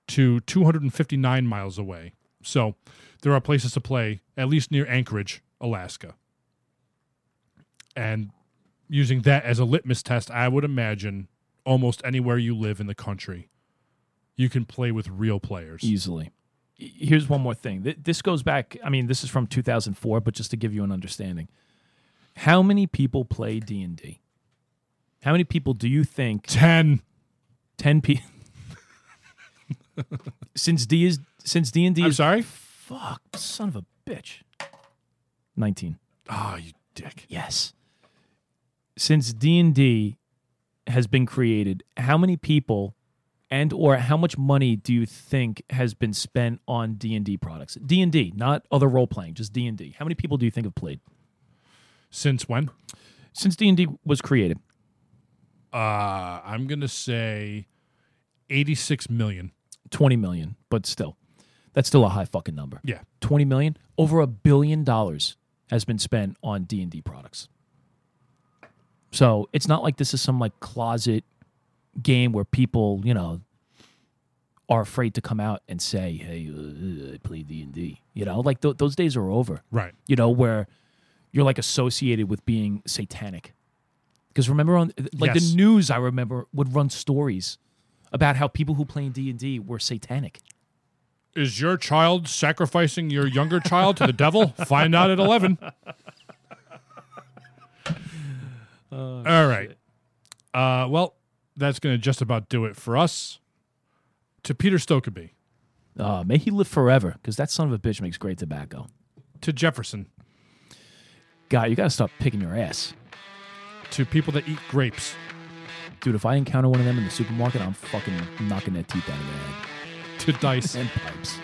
to 259 miles away. So there are places to play, at least near Anchorage, Alaska. And using that as a litmus test, I would imagine almost anywhere you live in the country, you can play with real players. easily. Here's one more thing. This goes back, I mean, this is from 2004, but just to give you an understanding. How many people play D&D? How many people do you think 10. 10 people since D is since D&D I'm is sorry? fuck son of a bitch 19 Oh, you dick. yes since D&D has been created how many people and or how much money do you think has been spent on D&D products? D&D not other role playing just D&D how many people do you think have played? Since when? since D&D was created. Uh, I'm going to say 86 million. 20 million but still. That's still a high fucking number. Yeah. 20 million? Over a billion dollars has been spent on d&d products so it's not like this is some like closet game where people you know are afraid to come out and say hey uh, i play d&d you know like th- those days are over Right. you know where you're like associated with being satanic because remember on like Yes. the news i remember would run stories about how people who play d&d were satanic Is your child sacrificing your younger child to the devil? Find out at (laughs) 11. All right. Uh, well, that's going to just about do it for us. To Peter Stokkebye, Uh, may he live forever, because that son of a bitch makes great tobacco. to Jefferson, God, you gotta stop picking your ass. to people that eat grapes, Dude, if I encounter one of them in the supermarket, I'm fucking knocking their teeth out of their head. to Dice, (laughs) And pipes.